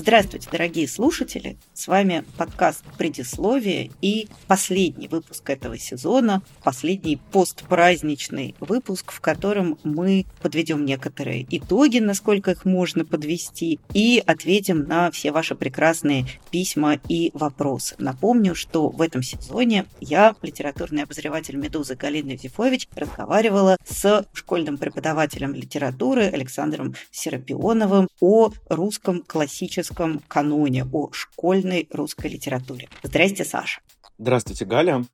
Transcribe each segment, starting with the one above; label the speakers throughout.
Speaker 1: Здравствуйте, дорогие слушатели! С вами подкаст «Предисловие» и последний выпуск этого сезона, последний постпраздничный выпуск, в котором мы подведем некоторые итоги, насколько их можно подвести, и ответим на все ваши прекрасные письма и вопросы. Напомню, что в этом сезоне я, литературный обозреватель «Медузы» Галина Юзефович, разговаривала с школьным преподавателем литературы Александром Серапионовым о русском классическом классическом каноне, о школьной русской литературе. Здрасте, Саша.
Speaker 2: Здравствуйте, Галя.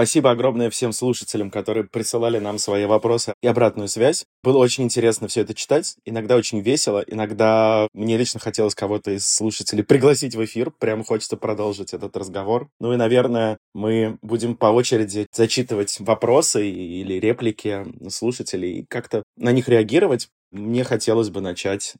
Speaker 2: Спасибо огромное всем слушателям, которые присылали нам свои вопросы и обратную связь. Было очень интересно все это читать, иногда очень весело, иногда мне лично хотелось кого-то из слушателей пригласить в эфир, прям хочется продолжить этот разговор. Ну и, наверное, мы будем по очереди зачитывать вопросы или реплики слушателей и как-то на них реагировать. Мне хотелось бы начать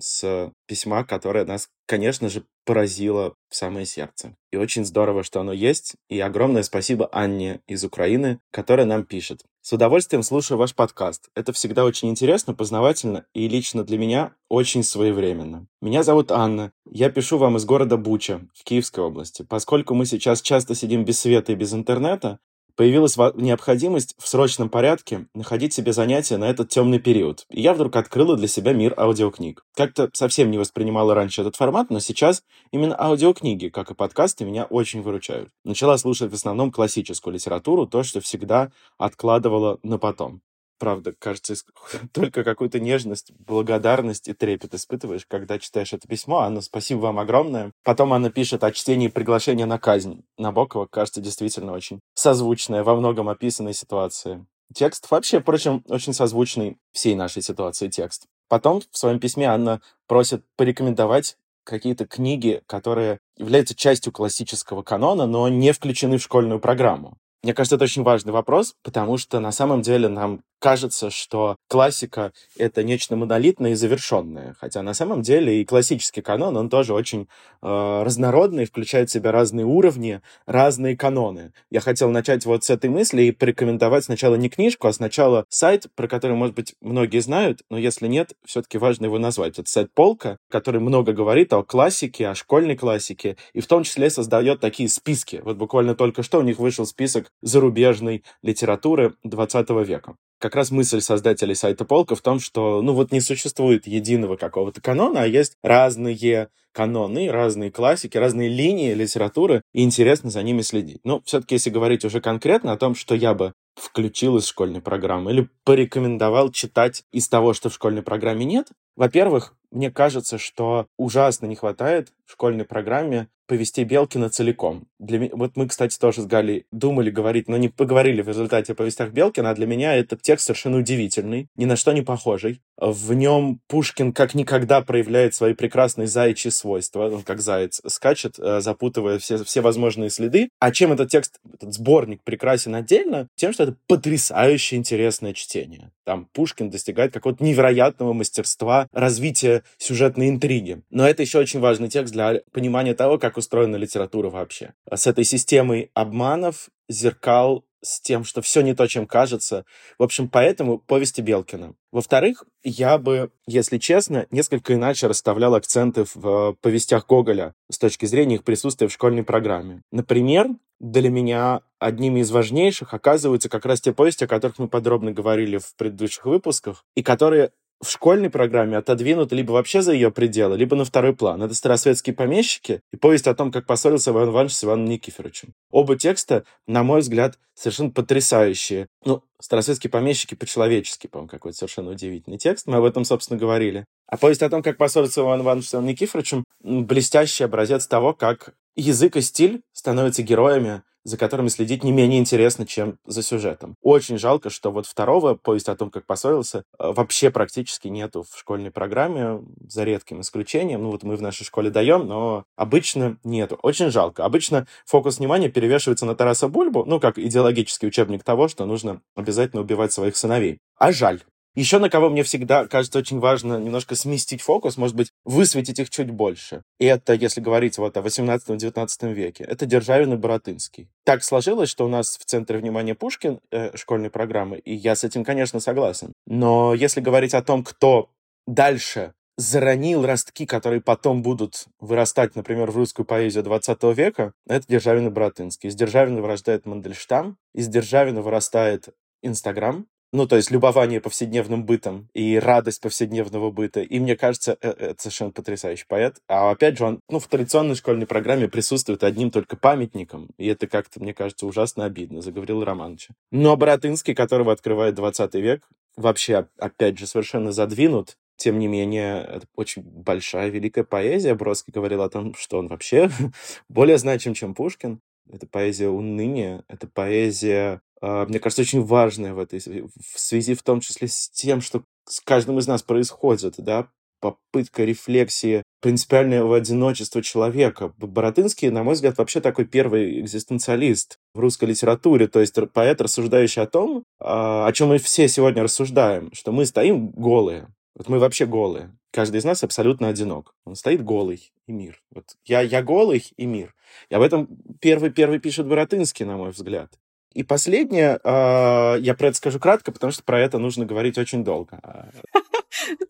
Speaker 2: с письма, которое нас, конечно же, поразило в самое сердце. И очень здорово, что оно есть. И огромное спасибо Анне из Украины, которая нам пишет. С удовольствием слушаю ваш подкаст. Это всегда очень интересно, познавательно и лично для меня очень своевременно. Меня зовут Анна. Я пишу вам из города Буча в Киевской области. Поскольку мы сейчас часто сидим без света и без интернета, появилась необходимость в срочном порядке находить себе занятия на этот темный период. И я вдруг открыла для себя мир аудиокниг. Как-то совсем не воспринимала раньше этот формат, но сейчас именно аудиокниги, как и подкасты, меня очень выручают. Начала слушать в основном классическую литературу, то, что всегда откладывала на потом правда, кажется, только какую-то нежность, благодарность и трепет испытываешь, когда читаешь это письмо. Анна, спасибо вам огромное. Потом она пишет о чтении приглашения на казнь. Набокова, кажется, действительно очень созвучная, во многом описанной ситуации. Текст вообще, впрочем, очень созвучный всей нашей ситуации текст. Потом в своем письме Анна просит порекомендовать какие-то книги, которые являются частью классического канона, но не включены в школьную программу. Мне кажется, это очень важный вопрос, потому что на самом деле нам кажется, что классика — это нечто монолитное и завершенное. Хотя на самом деле и классический канон, он тоже очень э, разнородный, включает в себя разные уровни, разные каноны. Я хотел начать вот с этой мысли и порекомендовать сначала не книжку, а сначала сайт, про который, может быть, многие знают, но если нет, все-таки важно его назвать. Это сайт Полка, который много говорит о классике, о школьной классике, и в том числе создает такие списки. Вот буквально только что у них вышел список зарубежной литературы 20 века как раз мысль создателей сайта Полка в том, что, ну вот не существует единого какого-то канона, а есть разные каноны, разные классики, разные линии литературы, и интересно за ними следить. Ну, все-таки, если говорить уже конкретно о том, что я бы включил из школьной программы или порекомендовал читать из того, что в школьной программе нет, во-первых, мне кажется, что ужасно не хватает в школьной программе повести Белкина целиком. Для вот мы, кстати, тоже с Галей думали говорить, но не поговорили в результате о повестях Белкина, а для меня этот текст совершенно удивительный, ни на что не похожий. В нем Пушкин как никогда проявляет свои прекрасные заячьи свойства, он как заяц скачет, э, запутывая все, все возможные следы. А чем этот текст, этот сборник прекрасен отдельно? Тем, что это потрясающе интересное чтение. Там Пушкин достигает какого-то невероятного мастерства развития сюжетной интриги. Но это еще очень важный текст для понимания того, как устроена литература вообще. С этой системой обманов, зеркал, с тем, что все не то, чем кажется. В общем, поэтому повести Белкина. Во-вторых, я бы, если честно, несколько иначе расставлял акценты в э, повестях Гоголя с точки зрения их присутствия в школьной программе. Например, для меня одними из важнейших оказываются как раз те повести, о которых мы подробно говорили в предыдущих выпусках, и которые в школьной программе отодвинуты либо вообще за ее пределы, либо на второй план. Это «Старосветские помещики» и повесть о том, как поссорился Иван Иванович с Иваном Никифоровичем. Оба текста, на мой взгляд, совершенно потрясающие. Ну, «Старосветские помещики» по-человечески, по-моему, какой-то совершенно удивительный текст. Мы об этом, собственно, говорили. А повесть о том, как поссорился Иван Иванович с Иваном Никифоровичем, блестящий образец того, как язык и стиль становятся героями, за которыми следить не менее интересно, чем за сюжетом. Очень жалко, что вот второго, повесть о том, как поссорился, вообще практически нету в школьной программе, за редким исключением. Ну вот мы в нашей школе даем, но обычно нету. Очень жалко. Обычно фокус внимания перевешивается на Тараса Бульбу, ну как идеологический учебник того, что нужно обязательно убивать своих сыновей. А жаль. Еще на кого мне всегда кажется очень важно немножко сместить фокус, может быть, высветить их чуть больше. И это, если говорить вот о 18-19 веке, это Державин и Боротынский. Так сложилось, что у нас в центре внимания Пушкин э, школьной программы, и я с этим, конечно, согласен. Но если говорить о том, кто дальше заронил ростки, которые потом будут вырастать, например, в русскую поэзию 20 века, это Державин и Боротынский. Из Державина вырастает Мандельштам, из Державина вырастает Инстаграм, ну, то есть любование повседневным бытом и радость повседневного быта. И мне кажется, э, это совершенно потрясающий поэт. А опять же, он ну, в традиционной школьной программе присутствует одним только памятником. И это как-то, мне кажется, ужасно обидно за Гаврила Романовича. Но Боротынский, которого открывает 20 век, вообще, опять же, совершенно задвинут. Тем не менее, это очень большая, великая поэзия. Бродский говорил о том, что он вообще более значим, чем Пушкин. Это поэзия уныния, это поэзия мне кажется, очень важное в этой в связи в том числе с тем, что с каждым из нас происходит, да, попытка рефлексии принципиального одиночества человека. Боротынский, на мой взгляд, вообще такой первый экзистенциалист в русской литературе, то есть поэт, рассуждающий о том, а, о чем мы все сегодня рассуждаем, что мы стоим голые. Вот мы вообще голые. Каждый из нас абсолютно одинок. Он стоит голый, и мир. Вот я, я голый, и мир. И об этом первый-первый пишет Боротынский, на мой взгляд. И последнее, э, я про это скажу кратко, потому что про это нужно говорить очень долго.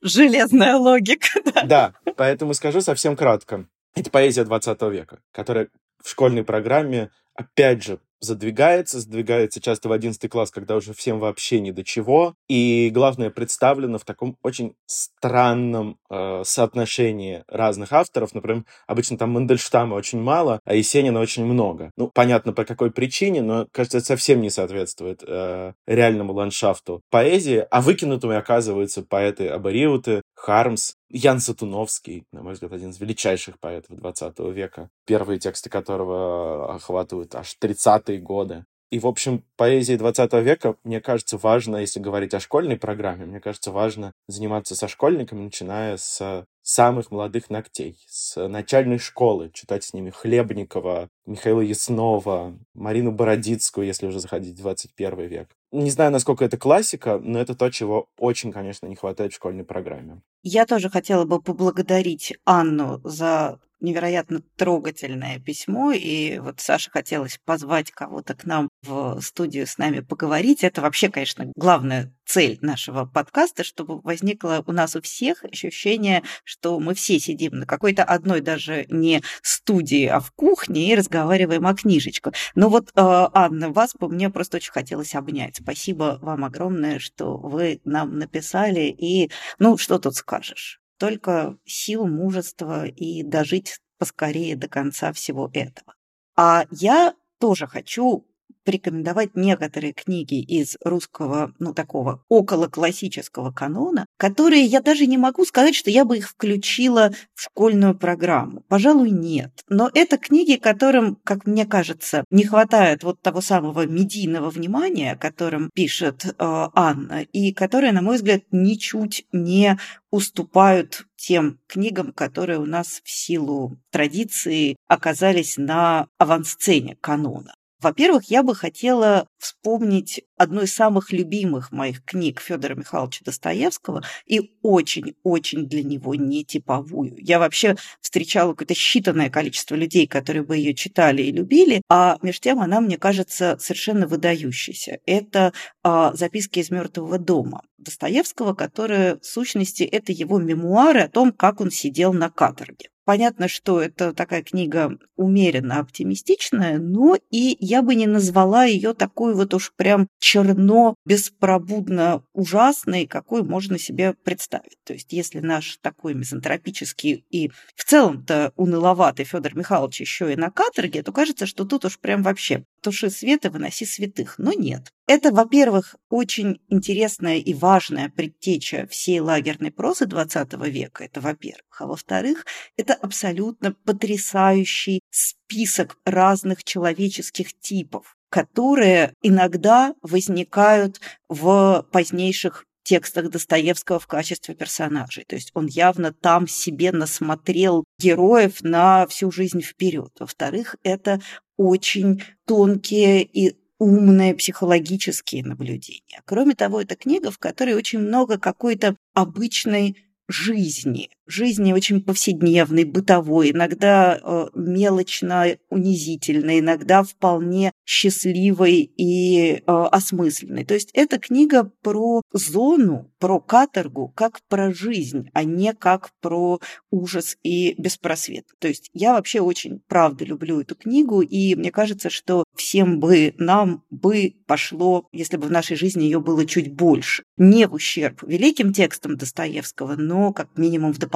Speaker 1: Железная логика,
Speaker 2: да. Да, поэтому скажу совсем кратко. Это поэзия 20 века, которая в школьной программе, опять же, задвигается, задвигается часто в 11 класс, когда уже всем вообще ни до чего. И главное, представлено в таком очень странном э, соотношении разных авторов. Например, обычно там Мандельштама очень мало, а Есенина очень много. Ну, понятно, по какой причине, но, кажется, это совсем не соответствует э, реальному ландшафту поэзии. А выкинутыми оказываются поэты Абариуты, Хармс, Ян Сатуновский, на мой взгляд, один из величайших поэтов 20 века, первые тексты которого охватывают аж 30-е годы. И, в общем, поэзии 20 века, мне кажется, важно, если говорить о школьной программе, мне кажется, важно заниматься со школьниками, начиная с самых молодых ногтей, с начальной школы, читать с ними Хлебникова, Михаила Яснова, Марину Бородицкую, если уже заходить в 21 век. Не знаю, насколько это классика, но это то, чего очень, конечно, не хватает в школьной программе.
Speaker 1: Я тоже хотела бы поблагодарить Анну за невероятно трогательное письмо, и вот Саше хотелось позвать кого-то к нам в студию с нами поговорить. Это вообще, конечно, главная цель нашего подкаста, чтобы возникло у нас у всех ощущение, что мы все сидим на какой-то одной даже не студии, а в кухне и разговариваем о книжечках. Но вот, э, Анна, вас бы мне просто очень хотелось обнять. Спасибо вам огромное, что вы нам написали. И, ну, что тут скажешь? Только сил, мужества и дожить поскорее до конца всего этого. А я тоже хочу порекомендовать некоторые книги из русского, ну, такого около классического канона, которые я даже не могу сказать, что я бы их включила в школьную программу. Пожалуй, нет. Но это книги, которым, как мне кажется, не хватает вот того самого медийного внимания, которым пишет э, Анна, и которые, на мой взгляд, ничуть не уступают тем книгам, которые у нас в силу традиции оказались на авансцене канона. Во-первых, я бы хотела вспомнить одну из самых любимых моих книг Федора Михайловича Достоевского и очень-очень для него не типовую. Я вообще встречала какое-то считанное количество людей, которые бы ее читали и любили, а между тем она, мне кажется, совершенно выдающейся. Это а, «Записки из мертвого дома» Достоевского, которые, в сущности, это его мемуары о том, как он сидел на каторге. Понятно, что это такая книга умеренно оптимистичная, но и я бы не назвала ее такой вот уж прям черно, беспробудно ужасной, какой можно себе представить. То есть если наш такой мизантропический и в целом-то уныловатый Федор Михайлович еще и на каторге, то кажется, что тут уж прям вообще туши свет и выноси святых. Но нет. Это, во-первых, очень интересная и важная предтеча всей лагерной прозы XX века. Это во-первых. А во-вторых, это абсолютно потрясающий список разных человеческих типов, которые иногда возникают в позднейших текстах Достоевского в качестве персонажей. То есть он явно там себе насмотрел героев на всю жизнь вперед. Во-вторых, это очень тонкие и умные психологические наблюдения. Кроме того, это книга, в которой очень много какой-то обычной жизни, жизни очень повседневной, бытовой, иногда э, мелочно унизительной, иногда вполне счастливой и э, осмысленной. То есть это книга про зону, про каторгу, как про жизнь, а не как про ужас и беспросвет. То есть я вообще очень, правда, люблю эту книгу, и мне кажется, что всем бы нам бы пошло, если бы в нашей жизни ее было чуть больше. Не в ущерб великим текстам Достоевского, но как минимум в дополнение.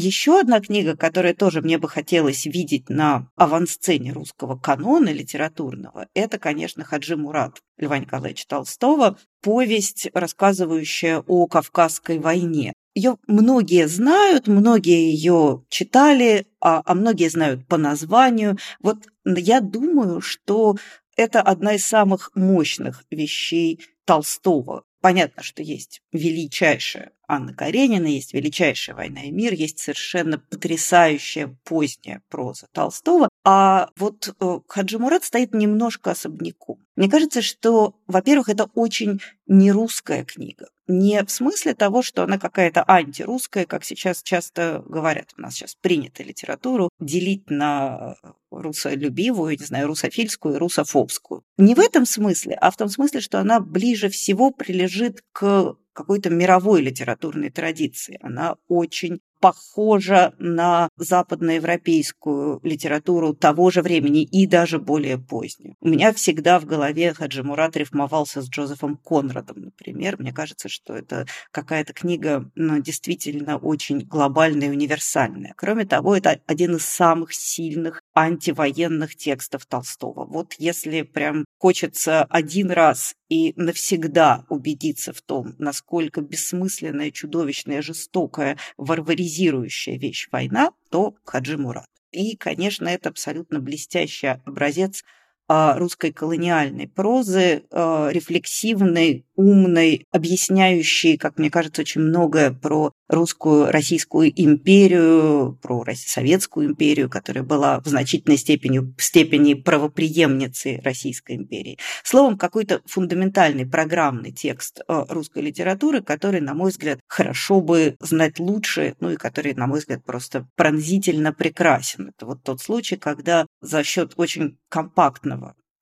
Speaker 1: Еще одна книга, которая тоже мне бы хотелось видеть на авансцене русского канона литературного, это, конечно, Хаджи Мурат Льва Николаевича Толстого, повесть, рассказывающая о Кавказской войне. Ее многие знают, многие ее читали, а, а многие знают по названию. Вот я думаю, что это одна из самых мощных вещей Толстого. Понятно, что есть величайшая Анна Каренина, есть величайшая «Война и мир», есть совершенно потрясающая поздняя проза Толстого. А вот э, Хаджи Мурат стоит немножко особняком. Мне кажется, что, во-первых, это очень нерусская книга. Не в смысле того, что она какая-то антирусская, как сейчас часто говорят. У нас сейчас принято литературу делить на русолюбивую, не знаю, русофильскую и русофобскую. Не в этом смысле, а в том смысле, что она ближе всего прилежит к какой-то мировой литературной традиции. Она очень похожа на западноевропейскую литературу того же времени и даже более позднюю. У меня всегда в голове Хаджи Мурат рифмовался с Джозефом Конрадом, например. Мне кажется, что это какая-то книга ну, действительно очень глобальная и универсальная. Кроме того, это один из самых сильных антивоенных текстов Толстого. Вот если прям хочется один раз и навсегда убедиться в том, насколько бессмысленная, чудовищная, жестокая, варваризирующая вещь война, то Хаджи Мурат. И, конечно, это абсолютно блестящий образец русской колониальной прозы, а, рефлексивной, умной, объясняющей, как мне кажется, очень многое про русскую Российскую империю, про Советскую империю, которая была в значительной степени, степени правоприемницей Российской империи. Словом, какой-то фундаментальный программный текст а, русской литературы, который, на мой взгляд, хорошо бы знать лучше, ну и который, на мой взгляд, просто пронзительно прекрасен. Это вот тот случай, когда за счет очень компактного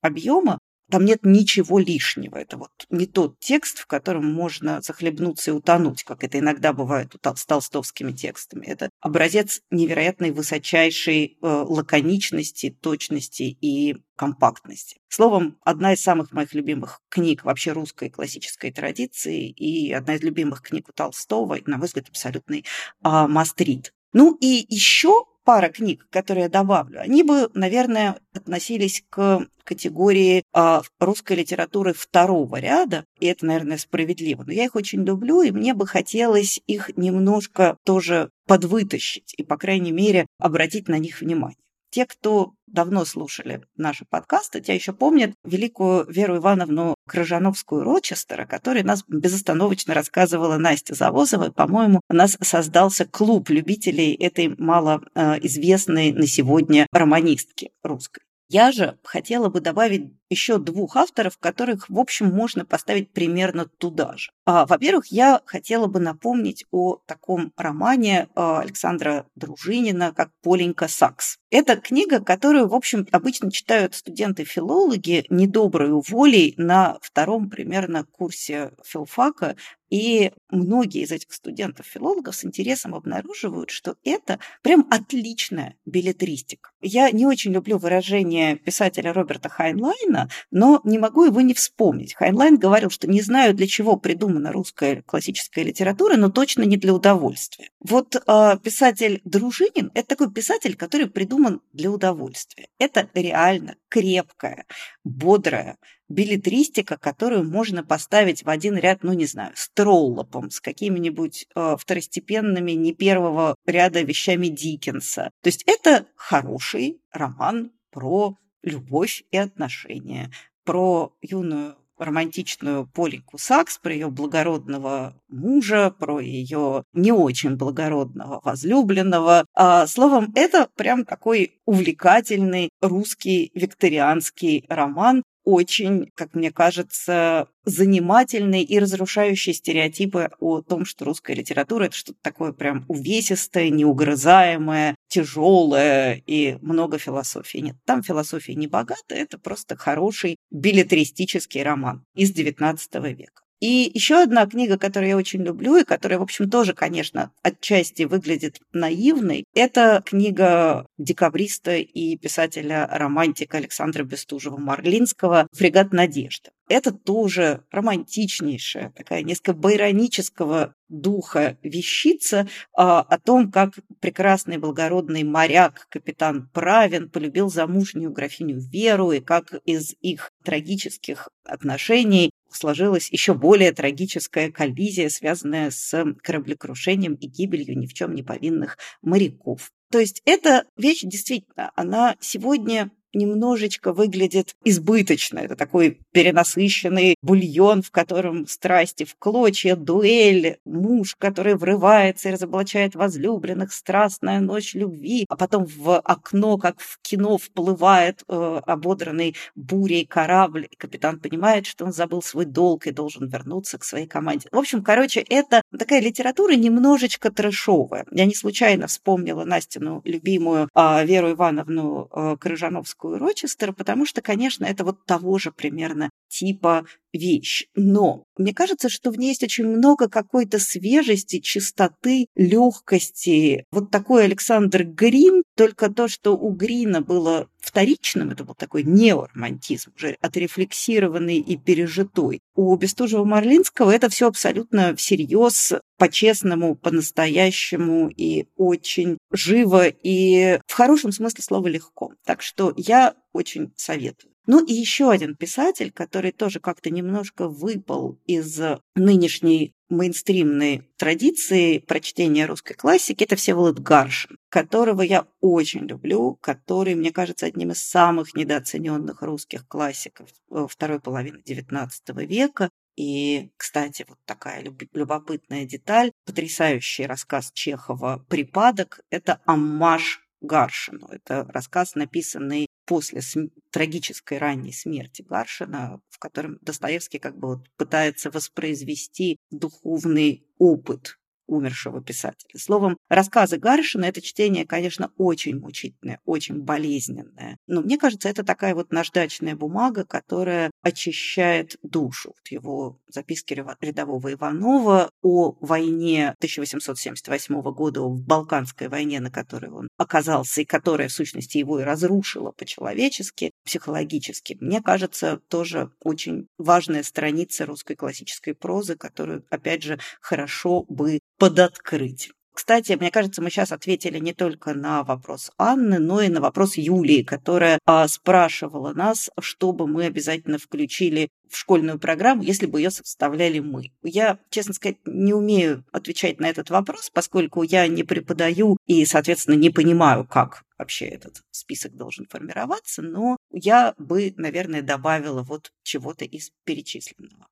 Speaker 1: объема, там нет ничего лишнего. Это вот не тот текст, в котором можно захлебнуться и утонуть, как это иногда бывает с толстовскими текстами. Это образец невероятной высочайшей э, лаконичности, точности и компактности. Словом, одна из самых моих любимых книг вообще русской классической традиции и одна из любимых книг у Толстого, на мой взгляд, абсолютный мастрит. Ну и еще пара книг, которые я добавлю, они бы, наверное, относились к категории а, русской литературы второго ряда, и это, наверное, справедливо. Но я их очень люблю, и мне бы хотелось их немножко тоже подвытащить и, по крайней мере, обратить на них внимание. Те, кто давно слушали наши подкасты, те еще помнят великую Веру Ивановну Крыжановскую-Рочестера, которая нас безостановочно рассказывала Настя Завозова. По-моему, у нас создался клуб любителей этой малоизвестной на сегодня романистки русской. Я же хотела бы добавить еще двух авторов, которых, в общем, можно поставить примерно туда же. А, во-первых, я хотела бы напомнить о таком романе а, Александра Дружинина, как «Полинька Сакс». Это книга, которую, в общем, обычно читают студенты-филологи не доброй волей на втором примерно курсе филфака, и многие из этих студентов-филологов с интересом обнаруживают, что это прям отличная беллетристика. Я не очень люблю выражение писателя Роберта Хайнлайна, Хайнлайна, но не могу его не вспомнить. Хайнлайн говорил, что не знаю, для чего придумана русская классическая литература, но точно не для удовольствия. Вот э, писатель Дружинин – это такой писатель, который придуман для удовольствия. Это реально крепкая, бодрая, билетристика, которую можно поставить в один ряд, ну, не знаю, с Троллопом, с какими-нибудь э, второстепенными, не первого ряда вещами Диккенса. То есть это хороший роман про любовь и отношения, про юную романтичную Полику Сакс, про ее благородного мужа, про ее не очень благородного возлюбленного. А, словом, это прям такой увлекательный русский викторианский роман, очень, как мне кажется, занимательный и разрушающий стереотипы о том, что русская литература это что-то такое прям увесистое, неугрызаемое, тяжелое и много философии. Нет, там философия не богата, это просто хороший билетристический роман из XIX века. И еще одна книга, которую я очень люблю, и которая, в общем, тоже, конечно, отчасти выглядит наивной, это книга декабриста и писателя-романтика Александра Бестужева-Марлинского «Фрегат надежды». Это тоже романтичнейшая, такая несколько байронического духа вещица а, о том, как прекрасный благородный моряк, капитан Правин, полюбил замужнюю графиню Веру, и как из их трагических отношений сложилась еще более трагическая коллизия, связанная с кораблекрушением и гибелью ни в чем не повинных моряков. То есть эта вещь действительно, она сегодня немножечко выглядит избыточно. Это такой перенасыщенный бульон, в котором страсти в клочья, дуэль, муж, который врывается и разоблачает возлюбленных, страстная ночь любви, а потом в окно, как в кино, вплывает э, ободранный бурей корабль, и капитан понимает, что он забыл свой долг и должен вернуться к своей команде. В общем, короче, это такая литература немножечко трэшовая. Я не случайно вспомнила Настину любимую э, Веру Ивановну э, Крыжановскую Рочестер, потому что, конечно, это вот того же примерно типа вещь. Но мне кажется, что в ней есть очень много какой-то свежести, чистоты, легкости. Вот такой Александр Грин, только то, что у Грина было вторичным, это был такой неоромантизм, уже отрефлексированный и пережитой. У Бестужева-Марлинского это все абсолютно всерьез, по-честному, по-настоящему и очень живо и в хорошем смысле слова легко. Так что я очень советую. Ну и еще один писатель, который тоже как-то немножко выпал из нынешней мейнстримной традиции прочтения русской классики, это Всеволод Гаршин, которого я очень люблю, который, мне кажется, одним из самых недооцененных русских классиков второй половины XIX века. И, кстати, вот такая любопытная деталь, потрясающий рассказ Чехова «Припадок» – это аммаж Гаршину. Это рассказ, написанный после см- трагической ранней смерти Гаршина, в котором Достоевский как бы вот пытается воспроизвести духовный опыт умершего писателя. Словом, рассказы Гаршина – это чтение, конечно, очень мучительное, очень болезненное. Но мне кажется, это такая вот наждачная бумага, которая очищает душу. Вот его записки рядового Иванова о войне 1878 года, в Балканской войне, на которой он оказался, и которая, в сущности, его и разрушила по-человечески, психологически. Мне кажется, тоже очень важная страница русской классической прозы, которую, опять же, хорошо бы подоткрыть. Кстати, мне кажется, мы сейчас ответили не только на вопрос Анны, но и на вопрос Юлии, которая а, спрашивала нас, чтобы мы обязательно включили в школьную программу, если бы ее составляли мы. Я, честно сказать, не умею отвечать на этот вопрос, поскольку я не преподаю и, соответственно, не понимаю, как вообще этот список должен формироваться, но я бы, наверное, добавила вот чего-то из перечисленного.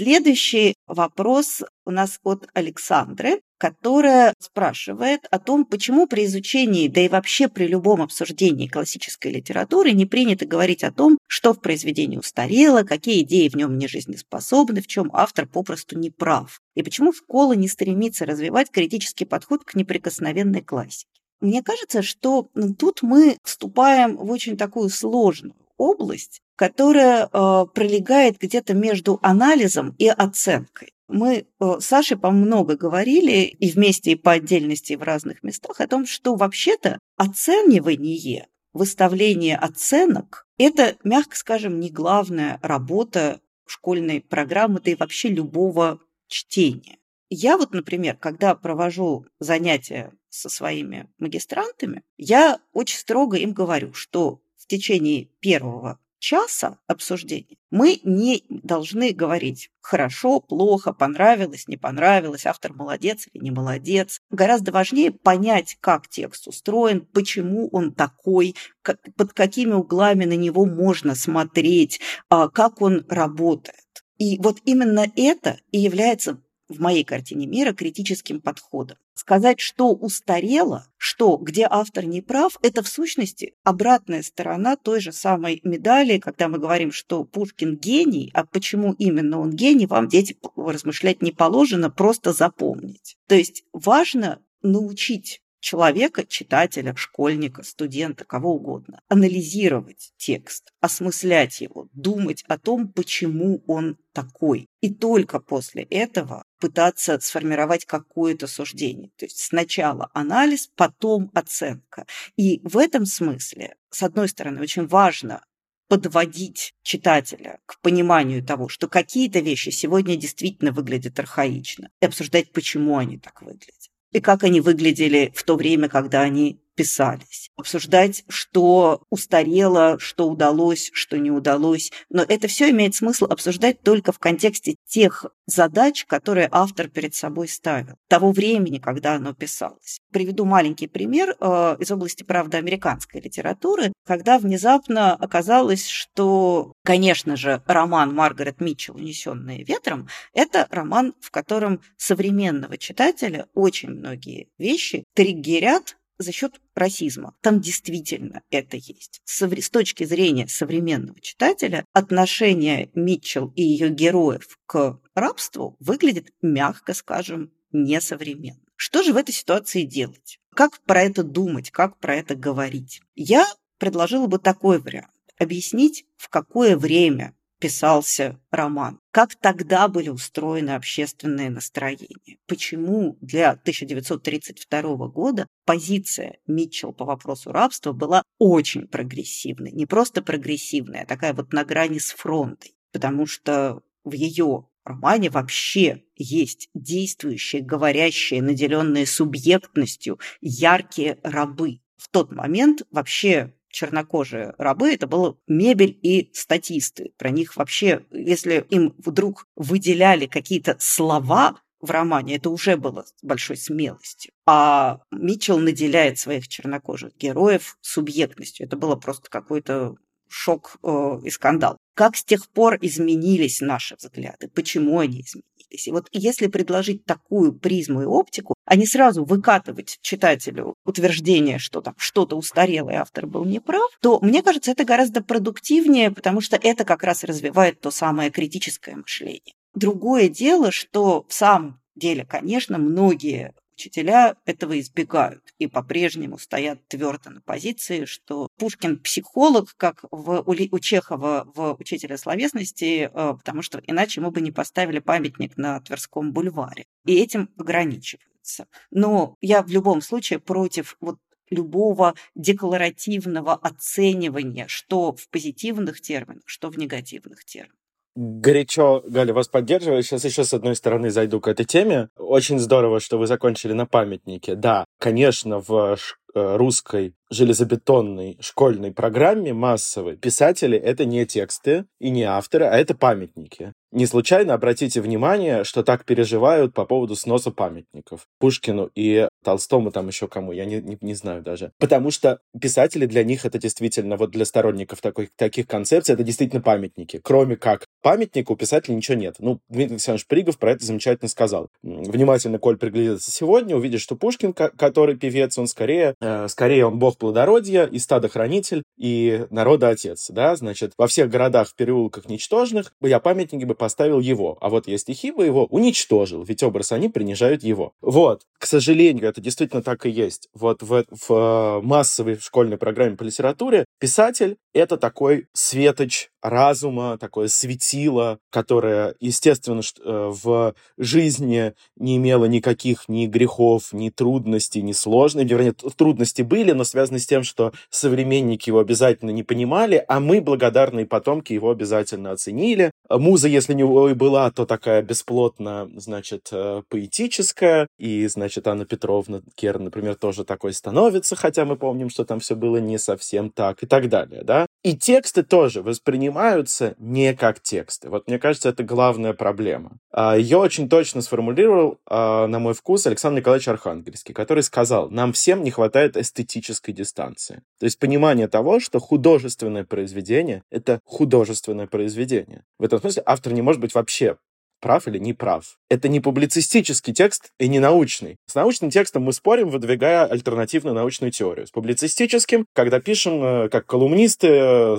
Speaker 1: Следующий вопрос у нас от Александры, которая спрашивает о том, почему при изучении, да и вообще при любом обсуждении классической литературы не принято говорить о том, что в произведении устарело, какие идеи в нем не жизнеспособны, в чем автор попросту не прав, и почему школа не стремится развивать критический подход к неприкосновенной классике. Мне кажется, что тут мы вступаем в очень такую сложную область, которая э, пролегает где-то между анализом и оценкой. Мы э, с Сашей по много говорили и вместе, и по отдельности, и в разных местах о том, что вообще-то оценивание, выставление оценок – это, мягко скажем, не главная работа школьной программы, да и вообще любого чтения. Я вот, например, когда провожу занятия со своими магистрантами, я очень строго им говорю, что в течение первого часа обсуждения мы не должны говорить хорошо, плохо, понравилось, не понравилось, автор молодец или не молодец. Гораздо важнее понять, как текст устроен, почему он такой, как, под какими углами на него можно смотреть, а, как он работает. И вот именно это и является в моей картине мира критическим подходом. Сказать, что устарело, что где автор не прав, это в сущности обратная сторона той же самой медали, когда мы говорим, что Пушкин гений, а почему именно он гений, вам, дети, размышлять не положено, просто запомнить. То есть важно научить человека, читателя, школьника, студента, кого угодно, анализировать текст, осмыслять его, думать о том, почему он такой. И только после этого пытаться сформировать какое-то суждение. То есть сначала анализ, потом оценка. И в этом смысле, с одной стороны, очень важно подводить читателя к пониманию того, что какие-то вещи сегодня действительно выглядят архаично, и обсуждать, почему они так выглядят и как они выглядели в то время, когда они писались, обсуждать, что устарело, что удалось, что не удалось. Но это все имеет смысл обсуждать только в контексте тех задач, которые автор перед собой ставил, того времени, когда оно писалось. Приведу маленький пример э, из области, правда, американской литературы, когда внезапно оказалось, что, конечно же, роман Маргарет Митчелл «Унесенные ветром» — это роман, в котором современного читателя очень многие вещи триггерят за счет расизма. Там действительно это есть. С точки зрения современного читателя, отношение Митчелл и ее героев к рабству выглядит, мягко скажем, несовременно. Что же в этой ситуации делать? Как про это думать, как про это говорить? Я предложила бы такой вариант. Объяснить, в какое время писался роман. Как тогда были устроены общественные настроения? Почему для 1932 года позиция Митчелл по вопросу рабства была очень прогрессивной? Не просто прогрессивная, а такая вот на грани с фронтой. Потому что в ее романе вообще есть действующие, говорящие, наделенные субъектностью яркие рабы. В тот момент вообще чернокожие рабы, это было мебель и статисты. Про них вообще, если им вдруг выделяли какие-то слова в романе, это уже было большой смелостью. А Митчелл наделяет своих чернокожих героев субъектностью. Это было просто какой-то шок э, и скандал. Как с тех пор изменились наши взгляды? Почему они изменились? И вот если предложить такую призму и оптику, а не сразу выкатывать читателю утверждение, что там что-то устарело и автор был неправ, то, мне кажется, это гораздо продуктивнее, потому что это как раз развивает то самое критическое мышление. Другое дело, что в самом деле, конечно, многие учителя этого избегают и по-прежнему стоят твердо на позиции, что Пушкин психолог, как в, у Чехова в «Учителя словесности», э, потому что иначе мы бы не поставили памятник на Тверском бульваре. И этим ограничиваются. Но я в любом случае против вот любого декларативного оценивания, что в позитивных терминах, что в негативных терминах
Speaker 2: горячо, Галя, вас поддерживаю. Сейчас еще с одной стороны зайду к этой теме. Очень здорово, что вы закончили на памятнике. Да, конечно, в э, русской железобетонной школьной программе массовой писатели — это не тексты и не авторы, а это памятники. Не случайно обратите внимание, что так переживают по поводу сноса памятников Пушкину и Толстому, там еще кому, я не, не, не знаю даже. Потому что писатели для них это действительно, вот для сторонников такой, таких концепций, это действительно памятники. Кроме как памятника у писателя ничего нет. Ну, Дмитрий Александрович Пригов про это замечательно сказал. Внимательно, Коль, приглядится сегодня, увидишь, что Пушкин, который певец, он скорее, э, скорее он бог плодородия и стадохранитель, и народа отец, да, значит, во всех городах, переулках ничтожных я памятники бы поставил его. А вот я стихи бы его уничтожил, ведь образ они принижают его. Вот. К сожалению, это действительно так и есть. Вот в, в э, массовой школьной программе по литературе писатель — это такой светоч разума, такое светило, которое, естественно, э, в жизни не имело никаких ни грехов, ни трудностей, ни сложностей. Вернее, трудности были, но связаны с тем, что современники его обязательно не понимали, а мы, благодарные потомки, его обязательно оценили. Муза, если не и была, то такая бесплотно, значит, э, поэтическая, и, значит, Анна Петровна Керн, например, тоже такой становится, хотя мы помним, что там все было не совсем так и так далее, да. И тексты тоже воспринимаются не как тексты. Вот мне кажется, это главная проблема. А, Ее очень точно сформулировал, а, на мой вкус, Александр Николаевич Архангельский, который сказал, нам всем не хватает эстетической дистанции. То есть понимание того, что художественное произведение — это художественное произведение. В этом смысле автор не может быть вообще прав или не прав. Это не публицистический текст и не научный. С научным текстом мы спорим, выдвигая альтернативную научную теорию. С публицистическим, когда пишем, э, как колумнисты, э,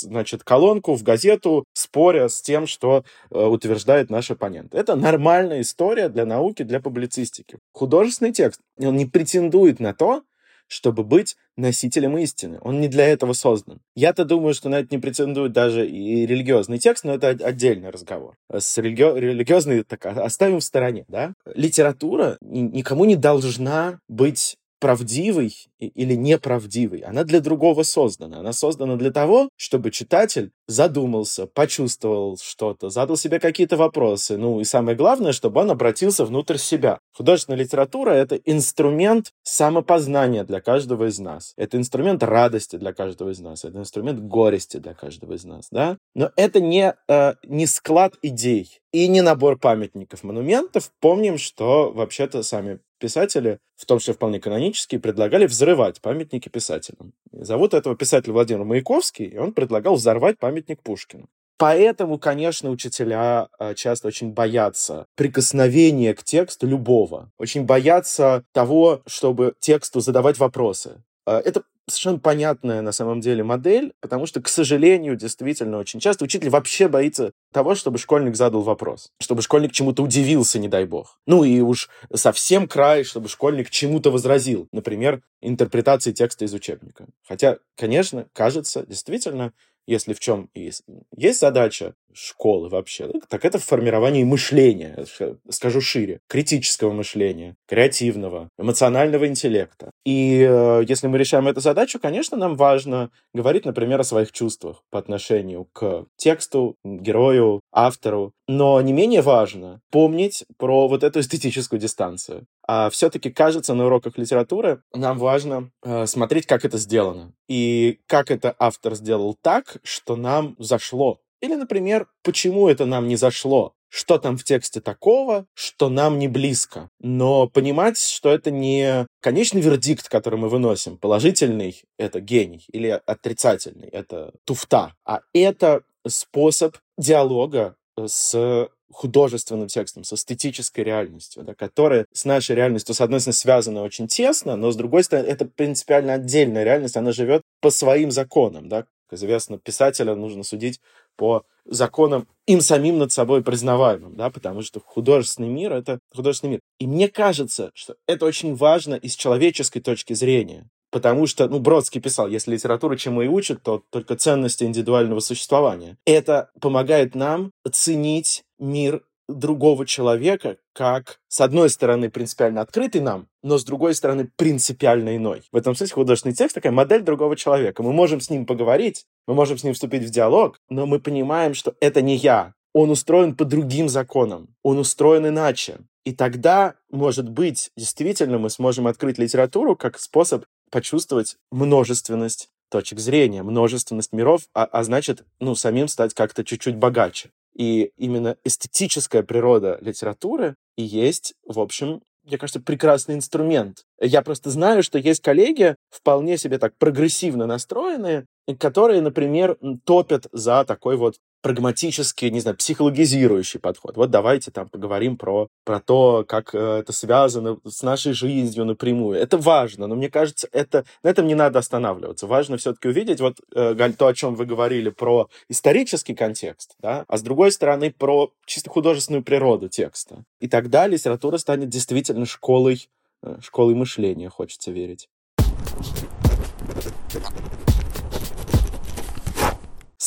Speaker 2: значит, колонку в газету, споря с тем, что э, утверждает наш оппонент. Это нормальная история для науки, для публицистики. Художественный текст, он не претендует на то, чтобы быть носителем истины. Он не для этого создан. Я-то думаю, что на это не претендует даже и религиозный текст, но это отдельный разговор. С религи... религиозный так оставим в стороне, да? Литература никому не должна быть правдивой или неправдивой. Она для другого создана. Она создана для того, чтобы читатель задумался, почувствовал что-то, задал себе какие-то вопросы. Ну и самое главное, чтобы он обратился внутрь себя. Художественная литература — это инструмент самопознания для каждого из нас. Это инструмент радости для каждого из нас. Это инструмент горести для каждого из нас. Да? Но это не, э, не склад идей и не набор памятников, монументов. Помним, что вообще-то сами писатели, в том числе вполне канонические, предлагали взрывать памятники писателям. Зовут этого писателя Владимир Маяковский, и он предлагал взорвать памятник Пушкину. Поэтому, конечно, учителя а, часто очень боятся прикосновения к тексту любого. Очень боятся того, чтобы тексту задавать вопросы. А, это совершенно понятная на самом деле модель, потому что, к сожалению, действительно очень часто учитель вообще боится того, чтобы школьник задал вопрос, чтобы школьник чему-то удивился, не дай бог. Ну и уж совсем край, чтобы школьник чему-то возразил, например, интерпретации текста из учебника. Хотя, конечно, кажется, действительно, если в чем есть, есть задача школы вообще, так это в формировании мышления, скажу шире, критического мышления, креативного, эмоционального интеллекта. И э, если мы решаем эту задачу, конечно, нам важно говорить, например, о своих чувствах по отношению к тексту, герою, автору, но не менее важно помнить про вот эту эстетическую дистанцию. А все-таки, кажется, на уроках литературы нам важно э, смотреть, как это сделано. И как это автор сделал так, что нам зашло. Или, например, почему это нам не зашло что там в тексте такого, что нам не близко. Но понимать, что это не конечный вердикт, который мы выносим, положительный — это гений, или отрицательный — это туфта, а это способ диалога с художественным текстом, с эстетической реальностью, да, которая с нашей реальностью, с одной стороны, связана очень тесно, но с другой стороны, это принципиально отдельная реальность, она живет по своим законам. Да. Как известно, писателя нужно судить по законам им самим над собой признаваемым, да, потому что художественный мир — это художественный мир. И мне кажется, что это очень важно и с человеческой точки зрения. Потому что, ну, Бродский писал, если литература чему и учит, то только ценности индивидуального существования. Это помогает нам ценить мир другого человека как, с одной стороны, принципиально открытый нам, но с другой стороны, принципиально иной. В этом смысле художественный текст такая модель другого человека. Мы можем с ним поговорить, мы можем с ним вступить в диалог, но мы понимаем, что это не я. Он устроен по другим законам, он устроен иначе. И тогда, может быть, действительно мы сможем открыть литературу как способ почувствовать множественность точек зрения, множественность миров, а, а значит, ну, самим стать как-то чуть-чуть богаче. И именно эстетическая природа литературы и есть, в общем, мне кажется, прекрасный инструмент. Я просто знаю, что есть коллеги, вполне себе так прогрессивно настроенные, которые, например, топят за такой вот прагматический, не знаю, психологизирующий подход. Вот давайте там поговорим про, про то, как э, это связано с нашей жизнью напрямую. Это важно, но мне кажется, это, на этом не надо останавливаться. Важно все-таки увидеть, вот, э, Галь, то, о чем вы говорили, про исторический контекст, да, а с другой стороны, про чисто художественную природу текста. И тогда литература станет действительно школой, э, школой мышления, хочется верить.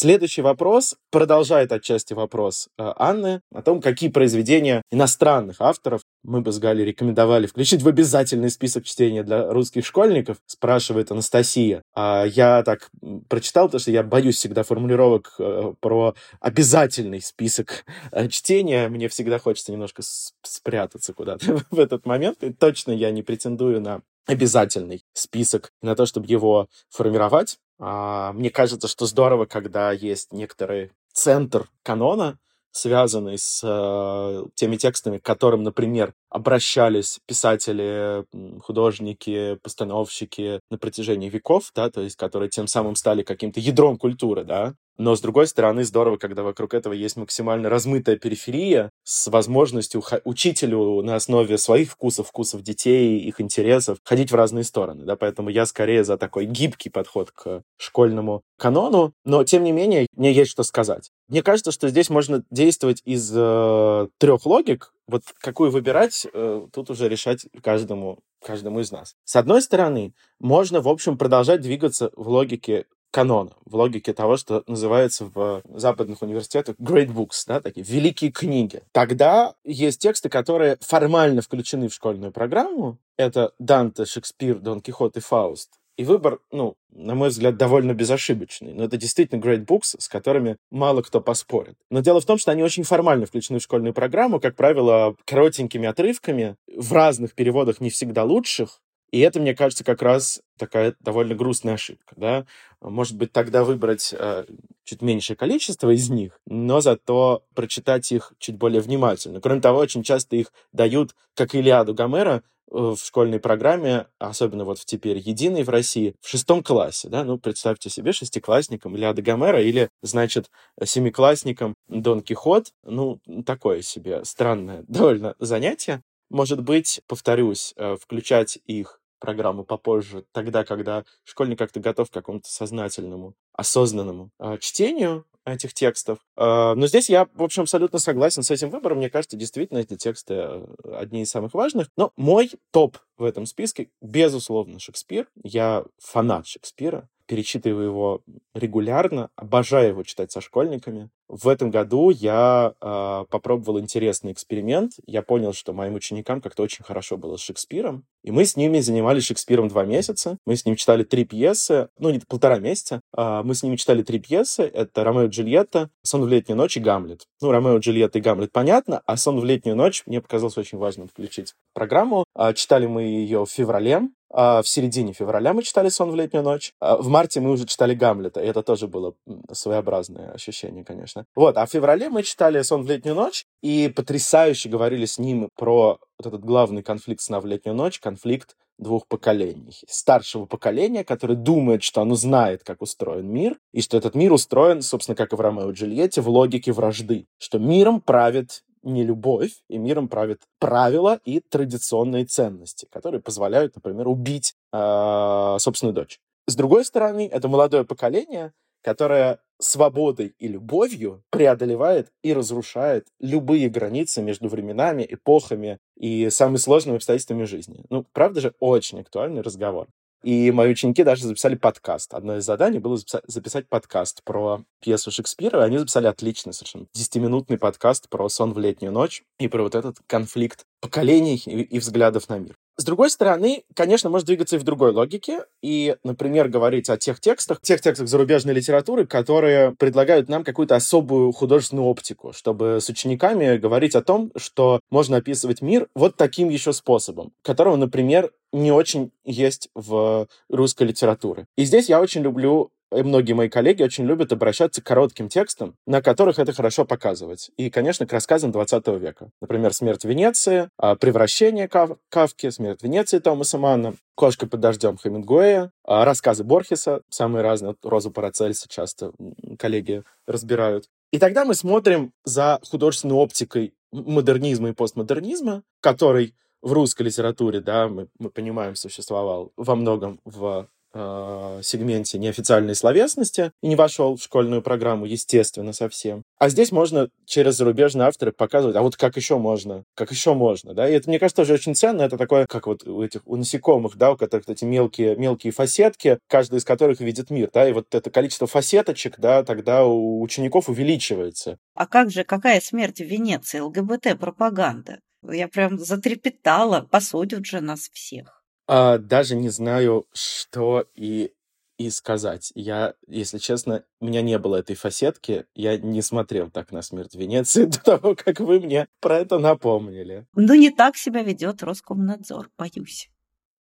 Speaker 2: Следующий вопрос продолжает отчасти вопрос э, Анны о том, какие произведения иностранных авторов мы бы с Галей рекомендовали включить в обязательный список чтения для русских школьников, спрашивает Анастасия. А я так прочитал, потому что я боюсь всегда формулировок э, про обязательный список э, чтения. Мне всегда хочется немножко спрятаться куда-то в этот момент. И точно я не претендую на обязательный список на то, чтобы его формировать. А, мне кажется, что здорово, когда есть некоторый центр канона, связанный с э, теми текстами, к которым, например, обращались писатели, художники, постановщики на протяжении веков, да, то есть которые тем самым стали каким-то ядром культуры, да, но, с другой стороны, здорово, когда вокруг этого есть максимально размытая периферия с возможностью учителю на основе своих вкусов, вкусов детей, их интересов, ходить в разные стороны. Да? Поэтому я скорее за такой гибкий подход к школьному канону. Но, тем не менее, мне есть что сказать. Мне кажется, что здесь можно действовать из э, трех логик. Вот какую выбирать, э, тут уже решать каждому, каждому из нас. С одной стороны, можно, в общем, продолжать двигаться в логике канона, в логике того, что называется в западных университетах great books, да, такие великие книги. Тогда есть тексты, которые формально включены в школьную программу. Это Данте, Шекспир, Дон Кихот и Фауст. И выбор, ну, на мой взгляд, довольно безошибочный. Но это действительно great books, с которыми мало кто поспорит. Но дело в том, что они очень формально включены в школьную программу, как правило, коротенькими отрывками, в разных переводах не всегда лучших, и это, мне кажется, как раз такая довольно грустная ошибка. Да? Может быть, тогда выбрать э, чуть меньшее количество из них, но зато прочитать их чуть более внимательно. Кроме того, очень часто их дают, как Илиаду Гомера, в школьной программе, особенно вот в теперь единой в России, в шестом классе, да, ну, представьте себе шестиклассником Илиада Гомера или, значит, семиклассником Дон Кихот, ну, такое себе странное довольно занятие. Может быть, повторюсь, э, включать их программу попозже, тогда, когда школьник как-то готов к какому-то сознательному, осознанному э, чтению этих текстов. Э, но здесь я, в общем, абсолютно согласен с этим выбором. Мне кажется, действительно, эти тексты э, одни из самых важных. Но мой топ в этом списке, безусловно, Шекспир. Я фанат Шекспира перечитываю его регулярно, обожаю его читать со школьниками. В этом году я э, попробовал интересный эксперимент. Я понял, что моим ученикам как-то очень хорошо было с Шекспиром. И мы с ними занимались Шекспиром два месяца. Мы с ним читали три пьесы, ну, не полтора месяца. Э, мы с ними читали три пьесы. Это «Ромео и Джульетта», «Сон в летнюю ночь» и «Гамлет». Ну, «Ромео, Джульетта» и «Гамлет» понятно, а «Сон в летнюю ночь» мне показалось очень важным включить программу. Э, читали мы ее в феврале. В середине февраля мы читали «Сон в летнюю ночь». В марте мы уже читали «Гамлета», и это тоже было своеобразное ощущение, конечно. Вот, а в феврале мы читали «Сон в летнюю ночь», и потрясающе говорили с ним про вот этот главный конфликт сна в летнюю ночь, конфликт двух поколений. Старшего поколения, которое думает, что оно знает, как устроен мир, и что этот мир устроен, собственно, как и в Ромео и Джульетте, в логике вражды. Что миром правит не любовь, и миром правят правила и традиционные ценности, которые позволяют, например, убить э, собственную дочь. С другой стороны, это молодое поколение, которое свободой и любовью преодолевает и разрушает любые границы между временами, эпохами и самыми сложными обстоятельствами жизни. Ну, правда же, очень актуальный разговор. И мои ученики даже записали подкаст. Одно из заданий было записать подкаст про пьесу Шекспира. И они записали отличный совершенно десятиминутный подкаст про сон в летнюю ночь и про вот этот конфликт поколений и, и взглядов на мир. С другой стороны, конечно, может двигаться и в другой логике. И, например, говорить о тех текстах, тех текстах зарубежной литературы, которые предлагают нам какую-то особую художественную оптику, чтобы с учениками говорить о том, что можно описывать мир вот таким еще способом, которого, например, не очень есть в русской литературе. И здесь я очень люблю и многие мои коллеги очень любят обращаться к коротким текстам, на которых это хорошо показывать. И, конечно, к рассказам 20 века. Например, «Смерть Венеции», а, «Превращение Кав... Кавки», «Смерть Венеции» Томаса Манна, «Кошка под дождем» Хемингуэя, а, рассказы Борхеса, самые разные, вот «Розу Парацельса» часто коллеги разбирают. И тогда мы смотрим за художественной оптикой модернизма и постмодернизма, который в русской литературе, да, мы, мы понимаем, существовал во многом в э, сегменте неофициальной словесности и не вошел в школьную программу, естественно, совсем. А здесь можно через зарубежные авторы показывать, а вот как еще можно, как еще можно, да, и это, мне кажется, тоже очень ценно, это такое, как вот у этих, у насекомых, да, у которых эти мелкие, мелкие фасетки, каждый из которых видит мир, да, и вот это количество фасеточек, да, тогда у учеников увеличивается.
Speaker 1: А как же, какая смерть в Венеции, ЛГБТ-пропаганда? Я прям затрепетала, посудят же нас всех.
Speaker 2: А, даже не знаю, что и и сказать. Я, если честно, у меня не было этой фасетки, я не смотрел так на смерть Венеции до того, как вы мне про это напомнили.
Speaker 1: Ну, не так себя ведет Роскомнадзор, боюсь.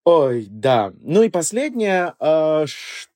Speaker 2: Ой, да. Ну и последнее, э,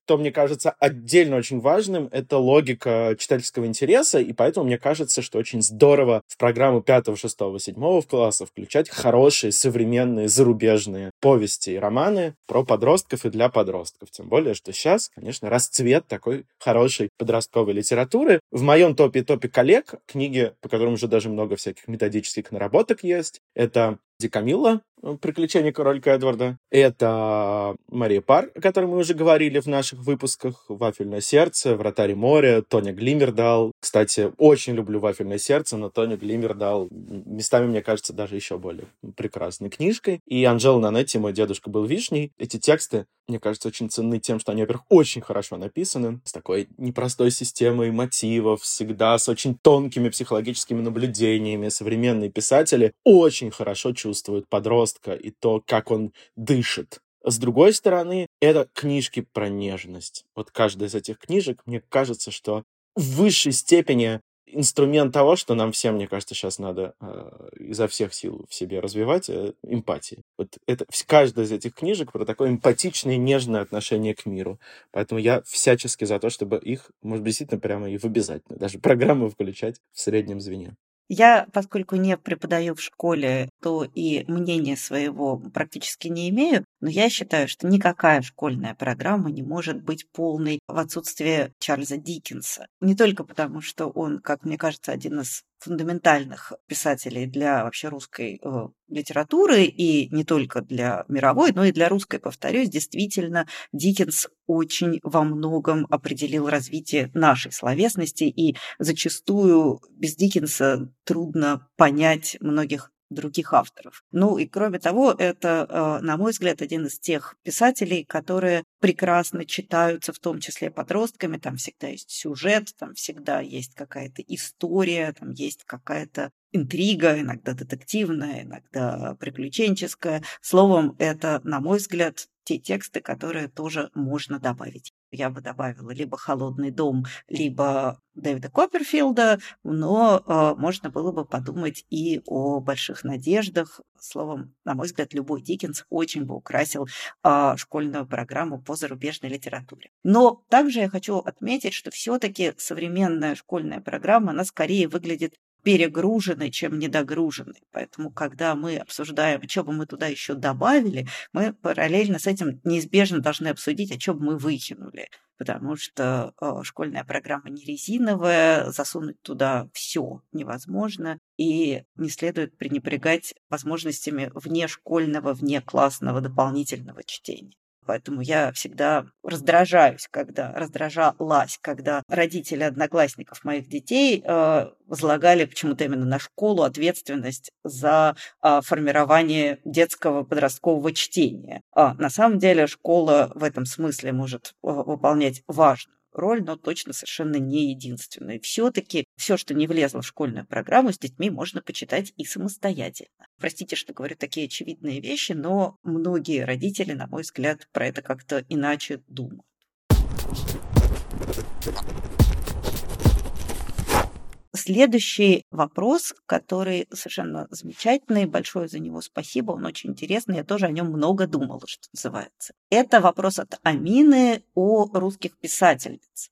Speaker 2: что мне кажется отдельно очень важным, это логика читательского интереса, и поэтому мне кажется, что очень здорово в программу 5, 6, 7 класса включать хорошие, современные, зарубежные повести и романы про подростков и для подростков. Тем более, что сейчас, конечно, расцвет такой хорошей подростковой литературы. В моем топе топе коллег книги, по которым уже даже много всяких методических наработок есть, это Ди Камилла, «Приключения королька Эдварда». Это Мария Пар, о которой мы уже говорили в наших выпусках. «Вафельное сердце», «Вратарь моря», Тоня Глимердал. Кстати, очень люблю «Вафельное сердце», но Тоня Глимердал местами, мне кажется, даже еще более прекрасной книжкой. И Анжела Нанетти «Мой дедушка был вишней». Эти тексты, мне кажется, очень ценны тем, что они, во-первых, очень хорошо написаны, с такой непростой системой мотивов, всегда с очень тонкими психологическими наблюдениями. Современные писатели очень хорошо чувствуют подростка и то, как он дышит. С другой стороны, это книжки про нежность. Вот каждая из этих книжек, мне кажется, что в высшей степени инструмент того, что нам всем, мне кажется, сейчас надо э, изо всех сил в себе развивать, э, эмпатии. Вот это каждая из этих книжек про такое эмпатичное, нежное отношение к миру. Поэтому я всячески за то, чтобы их, может быть, действительно прямо и в обязательно, даже программу включать в среднем звене.
Speaker 1: Я, поскольку не преподаю в школе, то и мнения своего практически не имею, но я считаю, что никакая школьная программа не может быть полной в отсутствие Чарльза Диккенса. Не только потому, что он, как мне кажется, один из фундаментальных писателей для вообще русской э, литературы и не только для мировой, но и для русской, повторюсь, действительно Диккенс очень во многом определил развитие нашей словесности, и зачастую без Диккенса трудно понять многих других авторов. Ну и кроме того, это, э, на мой взгляд, один из тех писателей, которые прекрасно читаются, в том числе подростками. Там всегда есть сюжет, там всегда есть какая-то история, там есть какая-то интрига, иногда детективная, иногда приключенческая. Словом, это, на мой взгляд, те тексты, которые тоже можно добавить. Я бы добавила либо «Холодный дом», либо Дэвида Копперфилда, но э, можно было бы подумать и о «Больших надеждах». Словом, на мой взгляд, любой Диккенс очень бы украсил э, школьную программу по зарубежной литературе. Но также я хочу отметить, что все-таки современная школьная программа, она скорее выглядит перегружены, чем недогружены. Поэтому, когда мы обсуждаем, что бы мы туда еще добавили, мы параллельно с этим неизбежно должны обсудить, а что бы мы выкинули. Потому что э, школьная программа не резиновая, засунуть туда все невозможно, и не следует пренебрегать возможностями внешкольного, внеклассного дополнительного чтения. Поэтому я всегда раздражаюсь, когда раздражалась, когда родители одноклассников моих детей э, возлагали почему-то именно на школу ответственность за э, формирование детского подросткового чтения. А на самом деле школа в этом смысле может э, выполнять важную роль, но точно совершенно не единственная. Все-таки все, что не влезло в школьную программу, с детьми можно почитать и самостоятельно. Простите, что говорю такие очевидные вещи, но многие родители, на мой взгляд, про это как-то иначе думают. Следующий вопрос, который совершенно замечательный, большое за него спасибо, он очень интересный, я тоже о нем много думала, что называется. Это вопрос от Амины о русских писательниц.